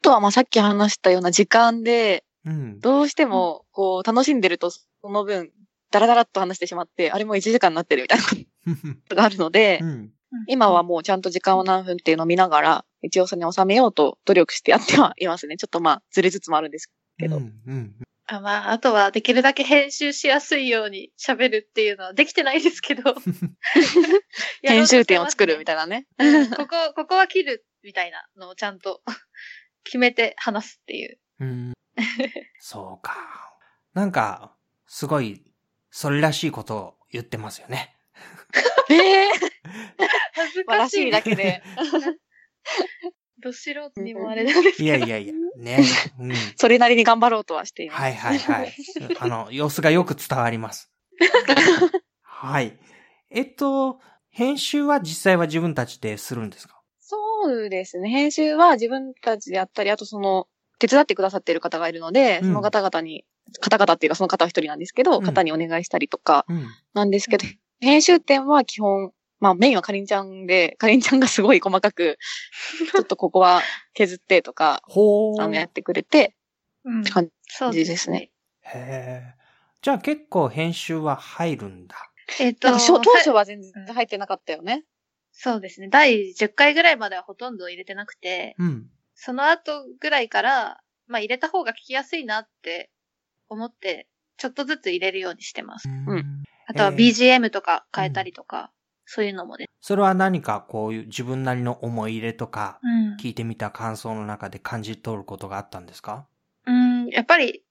C: とはまあさっき話したような時間で、
B: うん。
C: どうしてもこう楽しんでるとその分、ダラダラっと話してしまって、あれも1時間になってるみたいなことがあるので、
B: うん。
C: 今はもうちゃんと時間を何分っていうのを見ながら、一応それに収めようと努力してやってはいますね。ちょっとまあ、ずれつつもあるんですけど。
B: うん。うん。
A: あまあ、あとはできるだけ編集しやすいように喋るっていうのはできてないですけど。
C: 編集点を作るみ
A: た
C: たいなね。
A: ここ、ここは切るみたいなのをちゃんと決めて話すっていう。
B: うん。そうか。なんか、すごい、それらしいことを言ってますよね。
C: ええ
A: 恥ず
C: まあ
A: からしい。
C: だけで。
A: ど素人にもあれなんですけど。
B: いやいやいや、ね。うん。
C: それなりに頑張ろうとはしています。
B: はいはいはい。あの、様子がよく伝わります。はい。えっと、編集は実際は自分たちでするんですか？
C: そうですね。編集は自分たちでやったり、あとその、手伝ってくださっている方がいるので、
B: うん
C: その方々に、方々っていうかその方は一人なんですけど、
B: うん
C: 方にお願いしたりとか
B: うん。
C: なんですけど、編集点は基本、まあメインはかりんちゃんで、かりんちゃんがすごい細かく、ちょっとここは削ってとか。あの、やってくれて、
A: うん
C: 感じですね。
B: へー。じゃあ結構編集は入るんだ。
A: えっ、と、
C: なんか初当初
A: は
C: は全然入ってなかったよね。
A: そうですね。第10回ぐらいまではほとんど入れてなくて、
B: うん。
A: その後ぐらいから、まあ入れた方が聞きやすいなって思って、ちょっとずつ入れるようにしてます。
C: ん
A: あとは
B: えー
A: BGM とか変えたりとか、そういうのもね。
B: それは何かこういう自分なりの思い入れとか、
A: うん
B: 聞いてみた感想の中で感じ取ることがあったんですか？
A: うん、やっぱり、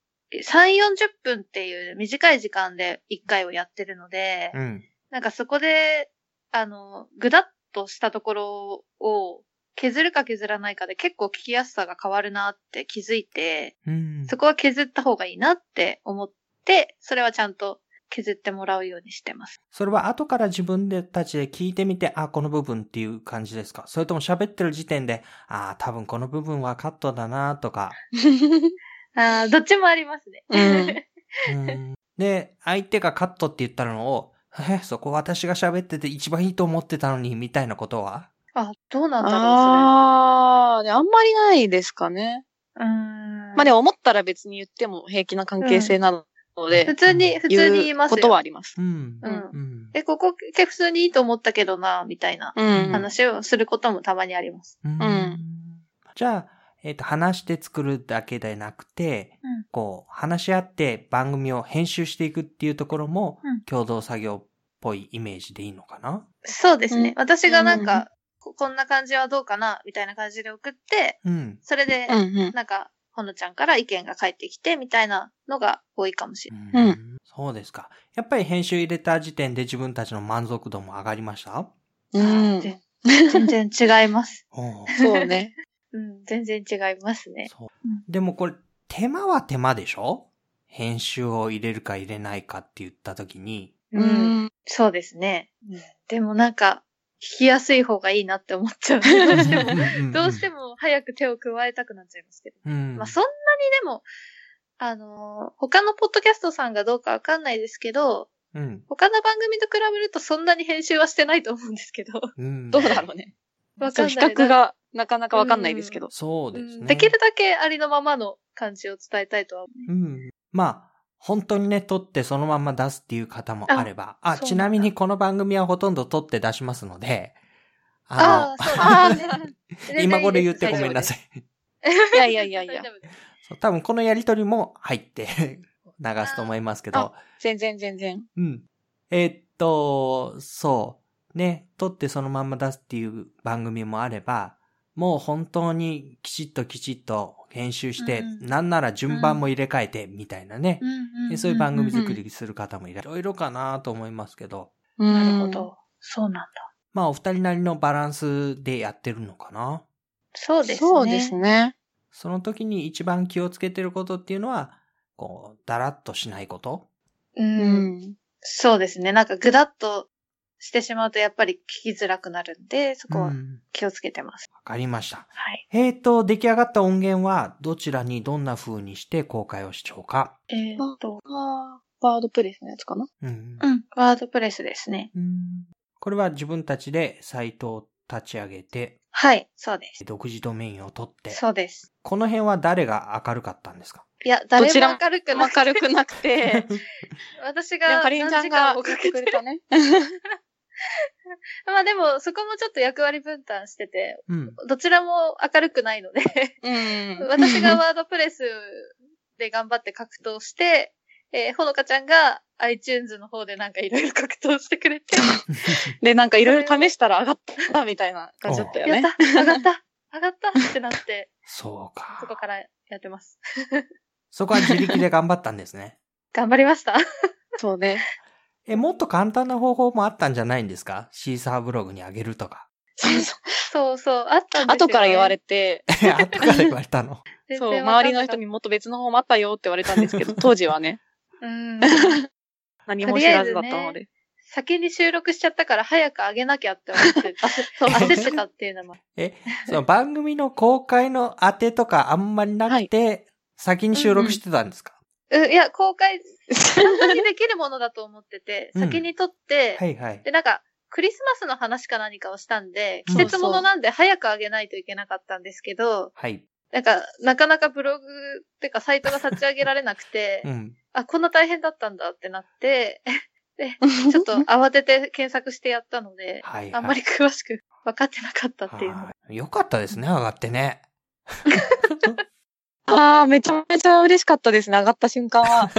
A: 3、40分っていう短い時間で1回をやってるので、
B: うん。
A: なんかそこで、あの、ぐだっとしたところを削るか削らないかで結構聞きやすさが変わるなって気づいて、
B: うん。
A: そこは削った方がいいなって思って、それはちゃんと削ってもらうようにしてます。
B: それは後から自分でたちで聞いてみて、あ、この部分っていう感じですか？それとも喋ってる時点で、あ、多分この部分はカットだなとか。
A: あーどっちもありますね。
C: うん
B: うんで、相手がカットって言ったのを、え、そこ私が喋ってて一番いいと思ってたのに、みたいなことは？
A: あ、どうなんだろう、
C: あー、であんまりないですかね。
A: うーん。
C: まあでも思ったら別に言っても平気な関係性なので、
A: 普通に、普通に言いますよ。
C: ことはあります。
B: うん。
A: うん
B: うん。
A: え、ここ、け普通にいいと思ったけどな、みたいな
C: うん。
A: 話をすることもたまにあります。
B: うん
C: うん
B: じゃあ、えっ、と、話して作るだけでなくて、
A: うん
B: こう、話し合って番組を編集していくっていうところも、
A: うん
B: 共同作業っぽいイメージでいいのかな？
A: そうですね。
C: うん
A: 私がなんか、ここんな感じはどうかな、みたいな感じで送って、
B: うん。
A: それで
C: う、んうん。
A: なんか、ほのちゃんから意見が返ってきて、みたいなのが多いかもしれない。
C: うん
B: そうですか。やっぱり編集入れた時点で自分たちの満足度も上がりました？
C: うん。
A: で全然違います。
C: そうね。
A: うん、全然違いますね。
B: そう
A: うん
B: でもこれ、手間は手間でしょ？編集を入れるか入れないかって言った時に。
A: う。
C: うんん。
A: そうですね。でもなんか、聞きやすい方がいいなって思っちゃう。どうしても、どうして
B: も。
A: も早く手を加えたくなっちゃいますけど。
B: うん。
A: まあそんなにでも、あのー他のポッドキャストさんがどうかわかんないですけど、
B: うん。
A: 他の番組と比べるとそんなに編集はしてないと思うんですけど。
B: うん。
C: どうだろうね。
A: わかんない
C: 比較がなかなかわかんないですけど。
B: そうですね。
A: できるだけありのままの感じを伝えたいとは思う。
B: うん。まあ、本当にね、撮ってそのまんま出すっていう方もあれば。あ、
A: そうなんだ
B: ちなみにこの番組はほとんど撮って出しますので、
A: ああ、そう ですね。
B: 今頃言ってごめんなさ
A: い。
B: い。
C: いやいやいやいや
B: 多分このやりとりも入って 流すと思いますけど。
C: 全然全然。
B: うん。えーっと、そう。ね、撮ってそのまんま出すっていう番組もあれば、もう本当にきちっときちっと編集して、
A: うん
B: なんなら順番も入れ替えてみたいなね。
A: うん
B: でそういう番組作りする方もいらいろいろかなと思いますけど。
A: なるほど。そうなんだ。
B: まあお二人なりのバランスでやってるのかな？
A: そうですね。
C: そうですね。
B: その時に一番気をつけてることっていうのは、こう、だらっとしないこと？
A: う。
C: うんん。
A: そうですね。なんかぐだっとしてしまうとやっぱり聞きづらくなるんで、そこは
B: うん
A: 気をつけてます。
B: わかりました。
A: はい。
B: えーと、出来上がった音源はどちらにどんな風にして公開をしようか。
A: えーっと、
C: あーワードプレスのやつかな？
B: うん
A: うん、ワードプレスですね。
B: うんこれは自分たちでサイトを立ち上げて、
A: はい、そうです。
B: 独自ドメインを取って、
A: そうです。
B: この辺は誰が明るかったんですか？
A: いや、誰
C: どちらも
A: も明るくなくて、
C: 明るくなくて。
A: 私が
C: かりんちゃん
A: 何時間
C: が送って
A: もかけて
C: くれたね。
A: まあでも、そこもちょっと役割分担してて、
B: うん。
A: どちらも明るくないので、
C: うん。
A: 私がワードプレスで頑張って格闘して、えーほのかちゃんが iTunes の方でなんかいろいろ格闘してくれて、
C: で、なんかいろいろ試したら上がったみたいな感じだったよね。
A: やった上がった上がったってなって、
B: そうか。
A: そこからやってます。
B: そこは自力で頑張ったんですね。
A: 頑張りました。
C: そうね。
B: え、もっと簡単な方法もあったんじゃないんですか？シーサーブログにあげるとか。
C: そうそう
A: あったんですよ、ね。
C: 後から言われて、
B: 後から言われたの。
C: そう、周りの人にもっと別の方もあったよって言われたんですけど、当時はね、
A: うん。
C: 何も知らずだったので。
A: 先に収録しちゃったから早く上げなきゃって思って、あそう焦ってたっていうのも。
B: え、その番組の公開の当てとかあんまりなくて、先に収録してたんですか、
A: うん、いや、公開、簡単にできるものだと思ってて、
B: うん
A: 先に撮って、
B: はいはい。
A: で、なんか、クリスマスの話か何かをしたんで、
B: うん
A: 季節物なんで早く上げないといけなかったんですけど、
B: はい。
A: なんか、なかなかブログってかサイトが立ち上げられなくて、
B: うん。
A: あ、こんな大変だったんだってなって、で、ちょっと慌てて検索してやったので、
B: はい、はい。
A: あんまり詳しく分かってなかったっていうの。
B: はいよかったですね、上がってね。
C: ああ、めちゃめちゃ嬉しかったですね、上がった瞬間は。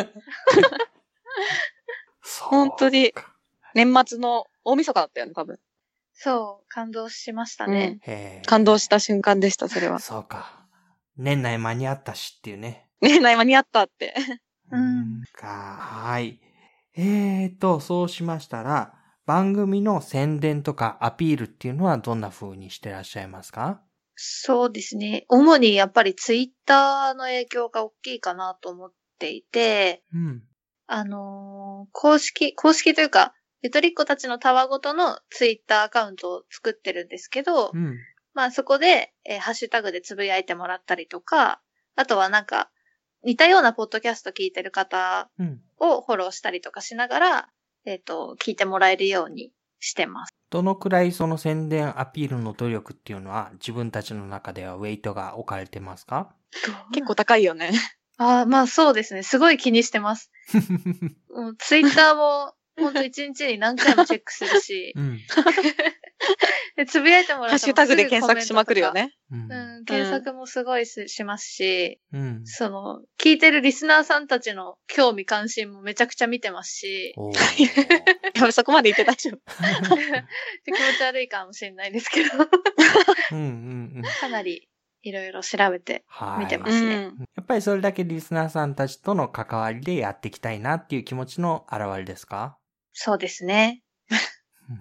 C: 本当に。年末の大晦日だったよね、多分。
A: そう、感動しましたね。
B: へー
C: 感動した瞬間でした、それは。
B: そうか。年内間に合ったしっていうね。
C: ね、な間に合ったって。
A: うん
B: か、はい。えーと、そうしましたら、番組の宣伝とかアピールっていうのはどんな風にしてらっしゃいますか？
A: そうですね。主にやっぱりツイッターの影響が大きいかなと思っていて、
B: うん。
A: あのー公式、公式というか、ゆとりっ子たちのたわごとのツイッターアカウントを作ってるんですけど、
B: うん。
A: まあそこで、えーハッシュタグでつぶやいてもらったりとか、あとはなんか、似たようなポッドキャスト聞いてる方
B: うん。
A: をフォローしたりとかしながら、えっ、と、聞いてもらえるようにしてます。
B: どのくらいその宣伝アピールの努力っていうのは自分たちの中ではウェイトが置かれてますか？
C: 結構高いよね。
A: ああ、まあそうですね。すごい気にしてます。ツイッターも、ほんと一日に何回もチェックするし
B: う、ん。
A: でつぶやいてもらった
C: ハッシュタグで検索しまくるよ。ね。
B: うん
A: うん、検索もすごいししますし、
B: うん。
A: その、聞いてるリスナーさんたちの興味関心もめちゃくちゃ見てますし、
C: やべ、そこまで言って大丈夫。
A: 気持ち悪いかもしれないですけど、
B: うんうんうん。
A: かなりいろいろ調べて
B: はい。
A: 見てま
C: う
A: すね
C: ん。
B: やっぱりそれだけリスナーさんたちとの関わりでやっていきたいなっていう気持ちの表れですか？
A: そうですね。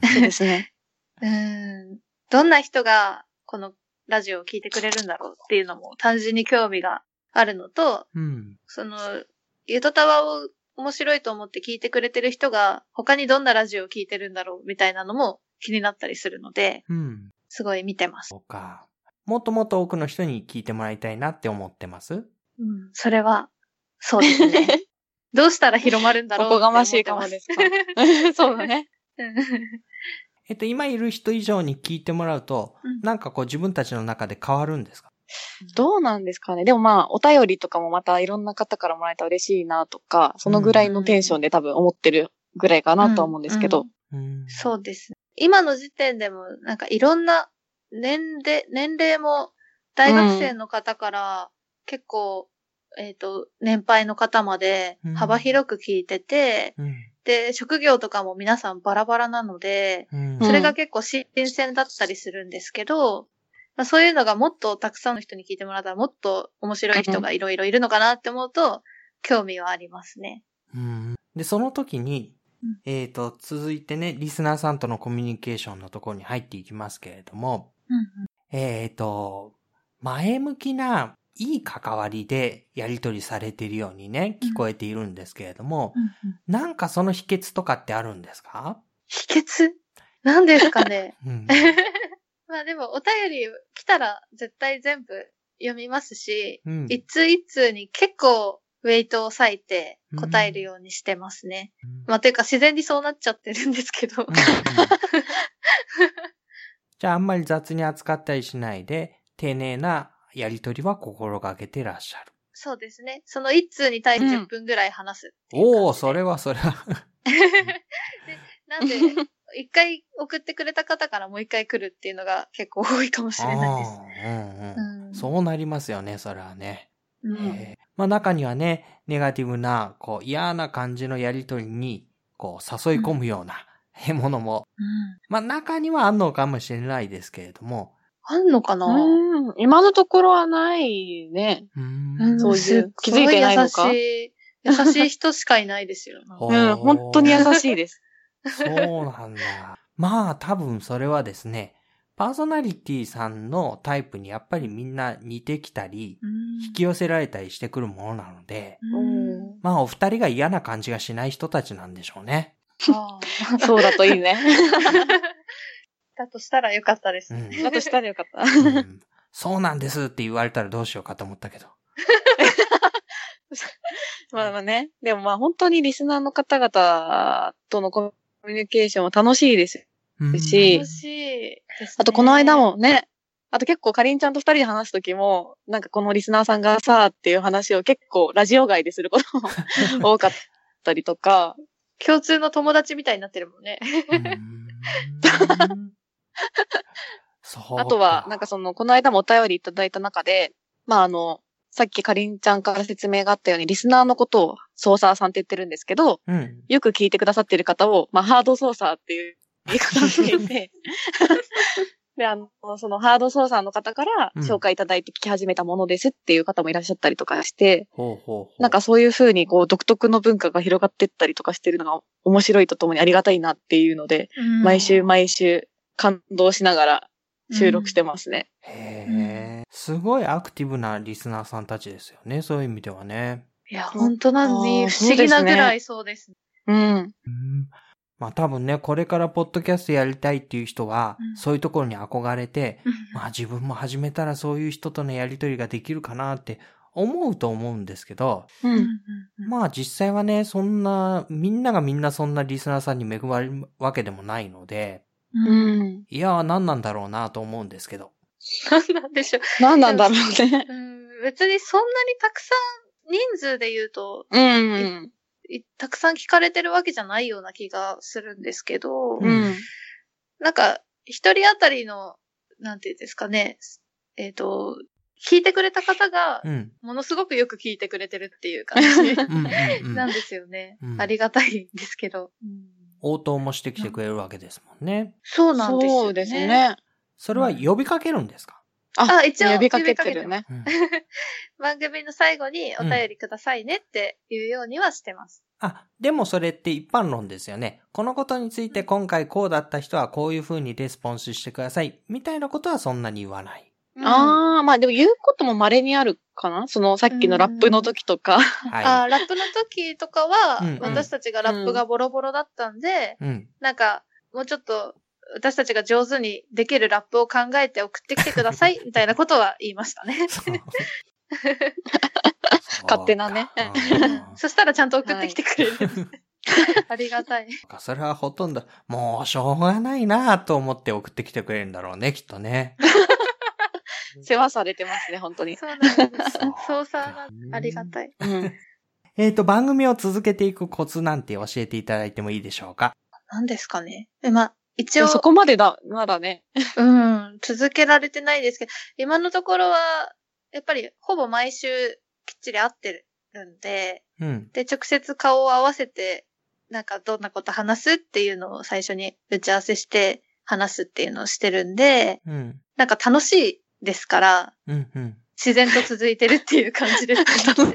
C: そうですね。
A: うん。どんな人がこのラジオを聞いてくれるんだろうっていうのも単純に興味があるのと、
B: うん。
A: その、ゆとたわを面白いと思って聞いてくれてる人が他にどんなラジオを聞いてるんだろうみたいなのも気になったりするので、
B: うん。
A: すごい見てます。
B: そうか。もっともっと多くの人に聞いてもらいたいなって思ってます？
A: うん。それは、そうですね。どうしたら広まるんだろう
C: おこがましいかもですか。そうだね。
A: うん
B: えっと、今いる人以上に聞いてもらうと、
A: うん
B: なんかこう自分たちの中で変わるんですか？
C: どうなんですかね。でもまあ、お便りとかもまたいろんな方からもらえたら嬉しいなとか、そのぐらいのテンションで多分思ってるぐらいかなとは思うんですけど。
B: うん。
A: そうですね。今の時点でも、なんかいろんな年齢、年齢も大学生の方から結構、えっ、と、年配の方まで
B: うん
A: 幅広く聞いてて、
B: うん。
A: で、職業とかも皆さんバラバラなので、
B: うん。
A: それが結構新鮮だったりするんですけど、まあ、そういうのがもっとたくさんの人に聞いてもらったらもっと面白い人がいろいろいるのかなって思うと、興味はありますね。
B: うんで、その時に
A: うん、
B: えっ、と、続いてね、リスナーさんとのコミュニケーションのところに入っていきますけれども、えっ、と、前向きな、いい関わりでやり取りされているようにね、聞こえているんですけれども、なんかその秘訣とかってあるんですか？
A: 秘訣？何ですかね？
B: うん。
A: まあでもお便り来たら絶対全部読みますし、
B: うん。
A: 一通一通に結構ウェイトを割いて答えるようにしてますね。まあというか自然にそうなっちゃってるんですけど。
B: うんうん。じゃああんまり雑に扱ったりしないで、丁寧なやりとりは心がけてらっしゃる。
A: そうですね。その一通に対して
C: うん
A: 10分ぐらい話すっていう感じで
B: おおそれはそれは。
A: なんで、一回送ってくれた方からもう一回来るっていうのが結構多いかもしれないです。
B: うんうん
A: うん
B: そうなりますよね、それはね。
A: うん
B: えーまあ中にはね、ネガティブな、こう嫌な感じのやりとりに、こう誘い込むような、ものも、
A: うん
B: まあ中にはあんのかもしれないですけれども、
A: あんのかな？
C: うん。今のところはないね。
B: うん
C: そういう
A: すっご
C: 気づいてないのか？
A: 優しい、優しい人しかいないですよ。
B: ほ
C: うん、本当に優しいです。
B: そうなんだ。まあ多分それはですね、パーソナリティさんのタイプにやっぱりみんな似てきたり、引き寄せられたりしてくるものなので、
A: うん
B: まあお二人が嫌な感じがしない人たちなんでしょうね。
A: あー
C: そうだといいね。
A: だとしたらよかったです。
B: うん
C: だとしたらよかった。
B: うんそうなんですって言われたらどうしようかと思ったけど。
C: まあまあね。でもまあ本当にリスナーの方々とのコミュニケーションは楽しいです。
B: うん
C: し
A: 楽しいですね。
C: あとこの間もね、あと結構かりんちゃんと二人で話すときも、なんかこのリスナーさんがさ、っていう話を結構ラジオ外ですることも 多かったりとか、
A: 共通の友達みたいになってるもんね。
B: う んそう
C: あとは、なんかその、この間もお便りいただいた中で、まああの、さっきかりんちゃんから説明があったように、リスナーのことをソーサーさんって言ってるんですけど、
B: うん。
C: よく聞いてくださってる方を、まあハードソーサーっていう言い方をしていて、で、あの、そのハードソーサーの方から
B: うん
C: 紹介いただいて聞き始めたものですっていう方もいらっしゃったりとかして。なんかそういう風にこう独特の文化が広がってったりとかしてるのが面白いとともにありがたいなっていうので、毎週毎週感動しながら収録してますね。
B: へえ。すごいアクティブなリスナーさんたちですよね。そういう意味ではね。
A: いや、本当なのに
C: あー
A: 不思議なぐらいそうですね。
C: うん。
B: うん。まあ多分ね、これからポッドキャストやりたいっていう人は、
A: うん
B: そういうところに憧れて、まあ自分も始めたらそういう人とのやりとりができるかなって思うと思うんですけど、
C: うん。
A: うん
B: まあ実際はね、そんな、みんながみんなそんなリスナーさんに恵まれるわけでもないので、
A: うん
C: うん。
B: いやー何なんだろうなと思うんですけど。
A: 何なんでしょう。
C: 何なんだろうね。
A: うん別にそんなにたくさん、人数で言うと、
C: うん。
A: いたくさん聞かれてるわけじゃないような気がするんですけど、
B: うん
C: うん。
A: なんか、一人当たりの、なんていうんですかね、えっ、と、聞いてくれた方が
B: う、ん。
A: ものすごくよく聞いてくれてるっていう感じ
B: うんうんうん
A: なんですよね。
B: うん
A: ありがたいんですけど。
B: 応答もしてきてくれるわけですもんね。
A: そうなんですよ、ね。
C: そうです。ね。
B: それは呼びかけるんですか、
A: あ一応
C: 呼びかけてるね。
B: うん
A: 番組の最後にお便りくださいねっていうようにはしてます。
B: あ、でもそれって一般論ですよね。このことについて今回こうだった人はこういう風にレスポンスしてください。みたいなことはそんなに言わない。
C: ああ、まあでも言うことも稀にあるかな？そのさっきのラップの時とか。
B: は
A: あラップの時とかは、
B: うんうん
A: 私たちがラップがボロボロだったんで、
B: い。うん。
A: なんか、もうちょっと、私たちが上手にできるラップを考えて送ってきてください、みたいなことは言いましたね。
C: 勝手なね
B: そ
A: したらちゃんと送ってきてくれるんです。ありがたい。
B: それはほとんど、もうしょうがないなと思って送ってきてくれるんだろうね、きっとね。
C: 世話されてますね、本当に。
A: そうなんです。
B: そう
A: 操作がありがたい。
C: うん。
B: えっ、と、番組を続けていくコツなんて教えていただいてもいいでしょうか？
A: 何ですかね。えまあ、一応、
C: そこまでだ、まだね。
A: うん、続けられてないですけど、今のところは、やっぱりほぼ毎週きっちり会ってるんで、
B: うん。
A: で、直接顔を合わせて、なんかどんなこと話すっていうのを最初に打ち合わせして話すっていうのをしてるんで、
B: うん。
A: なんか楽しいですから、
B: うん。うん。
A: 自然と続いてるっていう感じです、ね。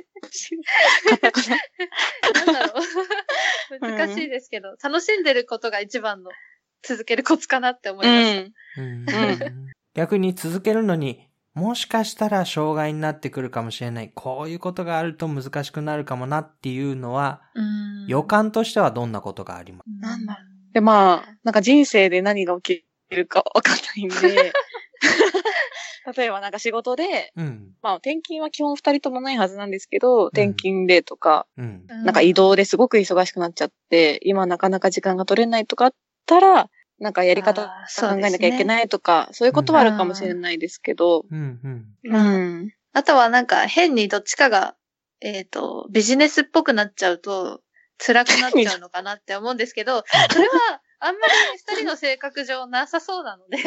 A: なんだろう。難しいですけど、楽しんでることが一番の続けるコツかなって思いました。
C: ん。
B: うん逆に続けるのに、もしかしたら障害になってくるかもしれない。こういうことがあると難しくなるかもなっていうのは、
A: うん
B: 予感としてはどんなことがあります？
A: なんだろ
C: で、まあ、なんか人生で何が起きるかわかんないんで、例えばなんか仕事で、
B: うん。
C: まあ転勤は基本二人ともないはずなんですけど、転勤でとか、
B: うん。
A: う
C: なんか移動ですごく忙しくなっちゃって、今なかなか時間が取れないとかあったら、なんかやり方考えなきゃいけないとか、そういうことはあるかもしれないですけど、
B: うん。
A: あとはなんか変にどっちかが、えっ、と、ビジネスっぽくなっちゃうと辛くなっちゃうのかなって思うんですけど、それはあんまり二人の性格上なさそうなので、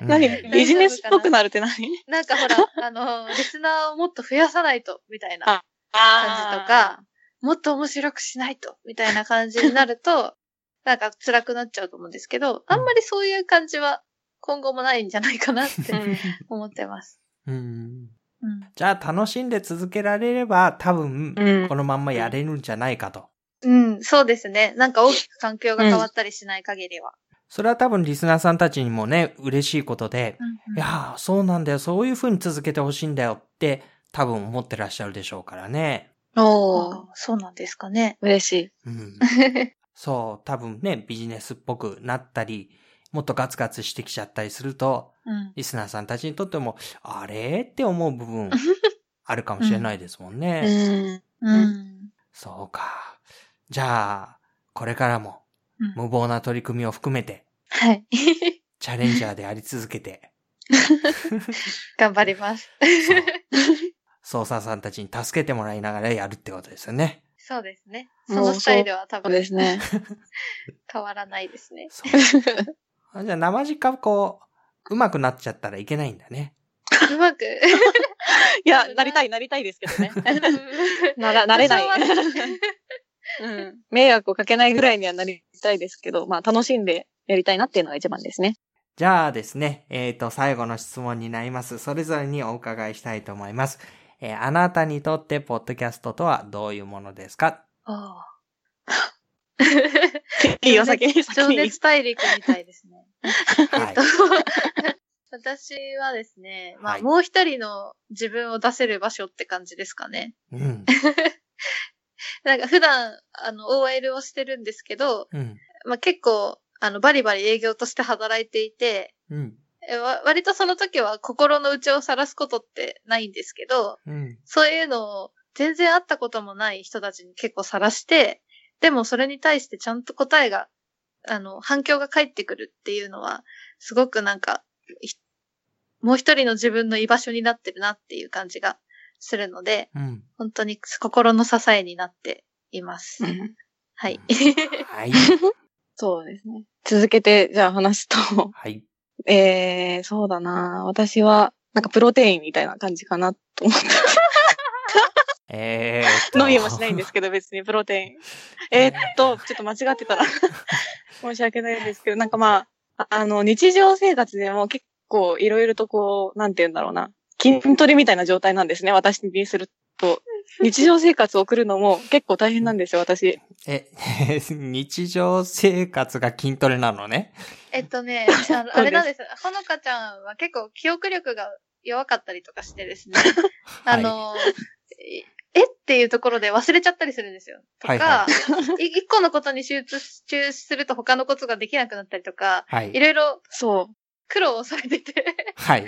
B: うん
C: 何？
B: うん
C: ビジネスっぽくなるって何？
A: なんかほら、あの、リスナーをもっと増やさないと、みたいな
C: あ
A: 感じとか、もっと面白くしないと、みたいな感じになると、なんか辛くなっちゃうと思うんですけど、あんまりそういう感じは今後もないんじゃないかなって
C: うん
A: 思ってます。
B: うん。
A: うん。
B: じゃあ楽しんで続けられれば多分
C: うん
B: このまんまやれるんじゃないかと。
A: うん、そうですね。なんか大きく環境が変わったりしない限りは。
B: それは多分リスナーさんたちにもね、嬉しいことで、
A: うんうん
B: いやー、そうなんだよ、そういう風に続けてほしいんだよって多分思ってらっしゃるでしょうからね。
C: おー
A: そうなんですかね。
C: 嬉しい。
B: うん。そう、多分ね、ビジネスっぽくなったり、もっとガツガツしてきちゃったりすると、
A: うん。
B: リスナーさんたちにとっても、あれ？って思う部分 あるかもしれないですもんね。
C: うん。
A: うん。
B: そうか。じゃあ、これからも
A: うん
B: 無謀な取り組みを含めて、
A: はい。
B: チャレンジャーであり続けて、
A: 頑張ります。
B: そう操作さんたちに助けてもらいながらやるってことですよね。
A: そうですね。
C: も
A: そうのスタイルは多分
C: ですね。
A: 変わらないですね。
B: そう。あじゃあ生実家こう、上手くなっちゃったらいけないんだね。
A: うまく？
C: いや、なりたい、なりたいですけどね。なら、なれない。うん。迷惑をかけないぐらいにはなりたいですけど、まあ楽しんでやりたいなっていうのが一番ですね。
B: じゃあですね、えっ、と、最後の質問になります。それぞれにお伺いしたいと思います。えーあなたにとって、ポッドキャストとはどういうものですか？
A: あ
C: いいよ、先に、先
A: 情
C: に。
A: 熱大陸みたいですね。
B: はい。
A: 私はですね、まあ、
B: はい
A: もう一人の自分を出せる場所って感じですかね。
B: うん。
A: なんか普段、あの、OL をしてるんですけど、
B: うん。
A: まあ、結構、あの、バリバリ営業として働いていて、
B: うん。
A: えわ割とその時は心の内を晒すことってないんですけど、
B: うん。
A: そういうのを全然会ったこともない人たちに結構晒して、でもそれに対してちゃんと答えが、あの、反響が返ってくるっていうのは、すごくなんか、いもう一人の自分の居場所になってるなっていう感じがするので、
B: うん。
A: 本当に心の支えになっています。
C: うん
A: はい。
B: はい。
C: そうですね。続けて、じゃあ話すと、
B: はい。
C: えー、そうだな私は、なんかプロテインみたいな感じかなと思って。
B: えー。
C: 飲みもしないんですけど、別にプロテイン。えーっと、ちょっと間違ってたら申し訳ないんですけど、なんかまあ、ああの、日常生活でも結構いろいろとこう、なんて言うんだろうな。筋トレみたいな状態なんですね、私にすると。日常生活を送るのも結構大変なんですよ、私。
B: え、日常生活が筋トレなのね？
A: えっとね、あのあれなんです。ほのかちゃんは結構記憶力が弱かったりとかしてですね。あの、ええっていうところで忘れちゃったりするんですよ。とか、
B: はいはい
A: 一個のことに集中すると他のことができなくなったりとか、
B: はい
A: い。ろいろ
C: そう。
A: 苦労をされてて、
B: はい。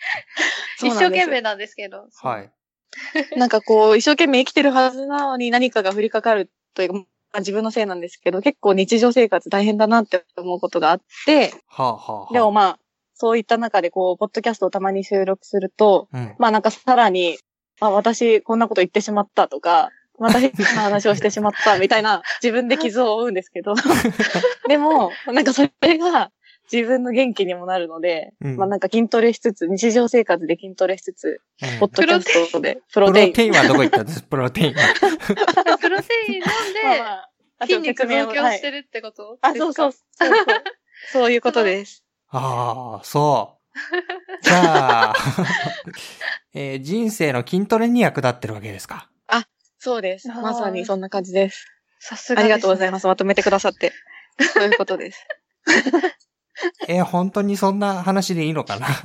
A: 一生懸命なんですけど。
B: はい。
C: なんかこう、一生懸命生きてるはずなのに何かが降りかかるというか、まあ自分のせいなんですけど、結構日常生活大変だなって思うことがあって、
B: はあ、はあはあ、
C: でもまあ、そういった中でこう、ポッドキャストをたまに収録すると、
B: うん。
C: まあなんかさらに、あ、私こんなこと言ってしまったとか、また変な話をしてしまったみたいな自分で傷を負うんですけど、でも、なんかそれが自分の元気にもなるので、
B: うん
C: まあなんか筋トレしつつ、日常生活で筋トレしつつ、
B: うん
C: ポッドキャストでプ
B: プロ
C: ロテイン。
B: テインはどこ行った？んですプロテインは。
A: プロテイン飲ん
C: まあ
A: で、
C: まあ
A: 筋肉増強
C: はい
A: してるってこと？
C: あ、そうそう。そうそう。そういうことです。
B: ああ、そう。じゃあ、えー人生の筋トレに役立ってるわけですか？
C: そうです。まさにそんな感じです。
A: さすが
C: ありがとうござい
A: ま
C: ます。まとめてくださって。そういうことです。
B: えー本当にそんな話でいいのかな？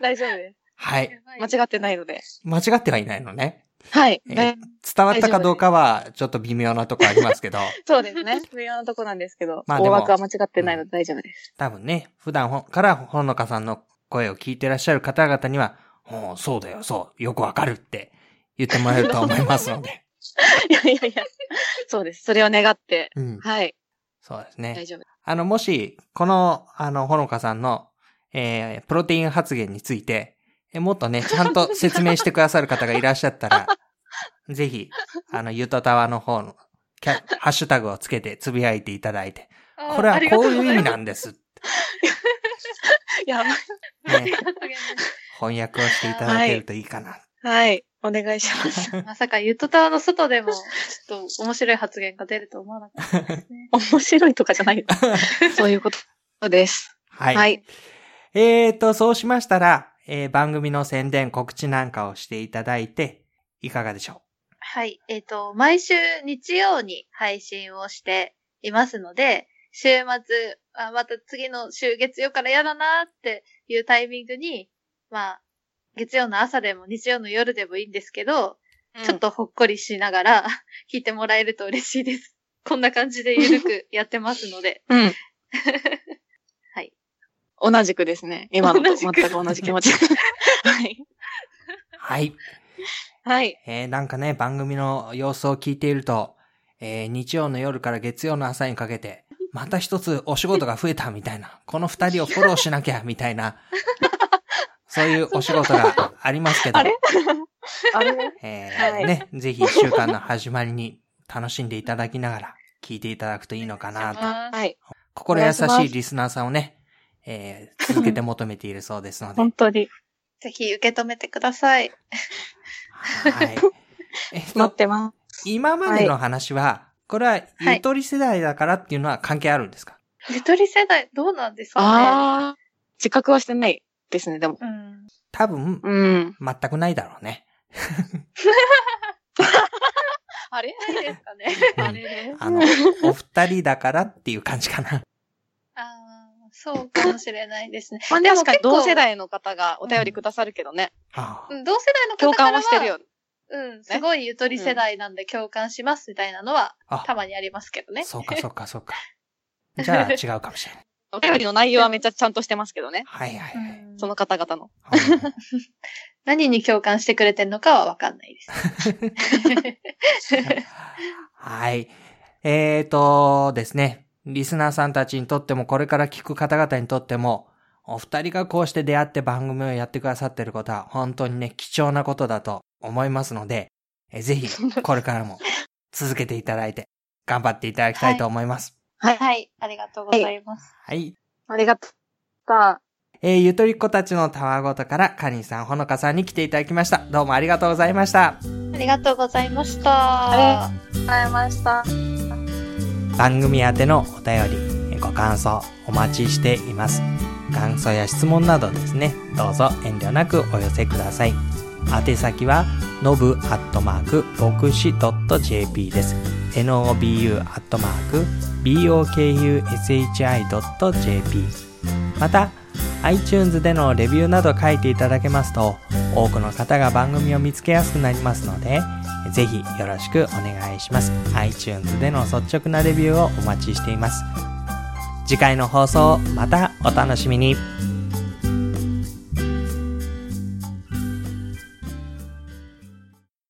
C: 大丈夫です。
B: はい。
C: 間違ってないので。
B: 間違ってはいないのね。
C: はい。
B: えー
C: 大
B: 伝わったかどうかは、ちょっと微妙なとこありますけど、
C: そうですね。微妙なとこなんですけど、
B: まあ
C: 大枠は間違ってないので大丈夫です。
B: 多分ね、普段からほのかさんの声を聞いてらっしゃる方々には、おうそうだよ、そう、よくわかるって言ってもらえると思いますので。
C: いやいやいや。そうです。それを願って。
B: うん。
C: はい。
B: そうですね。
C: 大丈夫。
B: あの、もし、この、あの、ほのかさんの、えー、プロテイン発言について、えもっとね、ちゃんと説明してくださる方がいらっしゃったら、ぜひ、あの、ゆとたわの方の、キャハッシュタグをつけてつぶやいていただいて、これはこういう意味なんです。ね、
C: いや、
A: ありがとうございます
B: 翻訳をしていただけるといいかな。
C: はい。お願いします。
A: まさかゆとたわの外でも、ちょっと面白い発言が出ると思わなかったですね。
C: 面白いとかじゃない。そういうことです。
B: はい。
C: はい。
B: えーと、そうしましたら、えー番組の宣伝、告知なんかをしていただいて、いかがでしょ
A: はい。えっ、と、毎週日曜に配信をしていますので、週末、あまた次の週月曜から嫌だなっていうタイミングに、まあ、月曜の朝でも日曜の夜でもいいんですけど、ちょっとほっこりしながら 聞いてもらえると嬉しいです。こんな感じでゆるく やってますので。
C: うん。
A: はい。
C: 同じくですね。今のと全く同じ気持ち。はい。
B: うはい。
C: はい。
B: えーなんかね、番組の様子を聞いていると、えー日曜の夜から月曜の朝にかけて、また一つお仕事が増えたみたいな、この二人をフォローしなきゃみたいな、そういうお仕事がありますけど、
C: あれ？あれ？
B: えー
C: はい
B: ね、ぜひ一週間の始まりに楽しんでいただきながら聞いていただくといいのかなと。
C: はい。
B: 心優し
C: い
B: リスナーさんをね、えー続けて求めているそうですので。
C: 本当に。
A: ぜひ受け止めてください。
B: はい。えっ
C: 待
B: と
C: っ、てます。
B: 今までの話は、これはゆとり世代だからっていうのは関係あるんですか、
A: ゆとり世代どうなんですかね
C: ああ。自覚はしてないですね、でも。
A: うん。
B: 多分、
C: うん。
B: 全くないだろうね。
C: あれ？
A: ないですかね。
B: うん
A: あれね。
B: あの、お二人だからっていう感じかな。
A: ああ、そうかもしれないですね。
C: まあ、
A: でも
C: 確かに
A: 結構
C: 同世代の方がお便りくださるけどね。
A: うん同世代の方
C: 共
A: からは
C: 感はしてるよ。
A: うん、すごいゆとり世代なんで共感しますみたいなのは、
B: あ
A: たまにありますけどね。
B: そうか、そうか、そうか。じゃあ違うかもしれない。
C: お便りの内容はめっちゃちゃんとしてますけどね。
B: はいはいはい。
A: うん
C: その方々の。
B: うん
A: 何に共感してくれてるのかはわかんないです。
B: はい。えーとですね、リスナーさんたちにとっても、これから聞く方々にとっても、お二人がこうして出会って番組をやってくださっていることは、本当にね、貴重なことだと思いますので、えぜひ、これからも続けていただいて、頑張っていただきたいと思います。
A: はい、ありがとうございます。
B: はい。
C: ありがとう。さ
B: えーゆとりっ子たちのたわごとから、かりんさん、ほのかさんに来ていただきました。どうもありがとうございました。
A: ありがとうございました。
C: ありございました。
B: 番組宛てのお便り、ご感想お待ちしています。感想や質問などですね、どうぞ遠慮なくお寄せください。宛先は、のぶアットマーク、牧師 .jp です。nobu アットマーク、bokushi.jp また、iTunes でのレビューなど書いていただけますと、多くの方が番組を見つけやすくなりますので、ぜひよろしくお願いします。iTunes での率直なレビューをお待ちしています。次回の放送、またお楽しみに。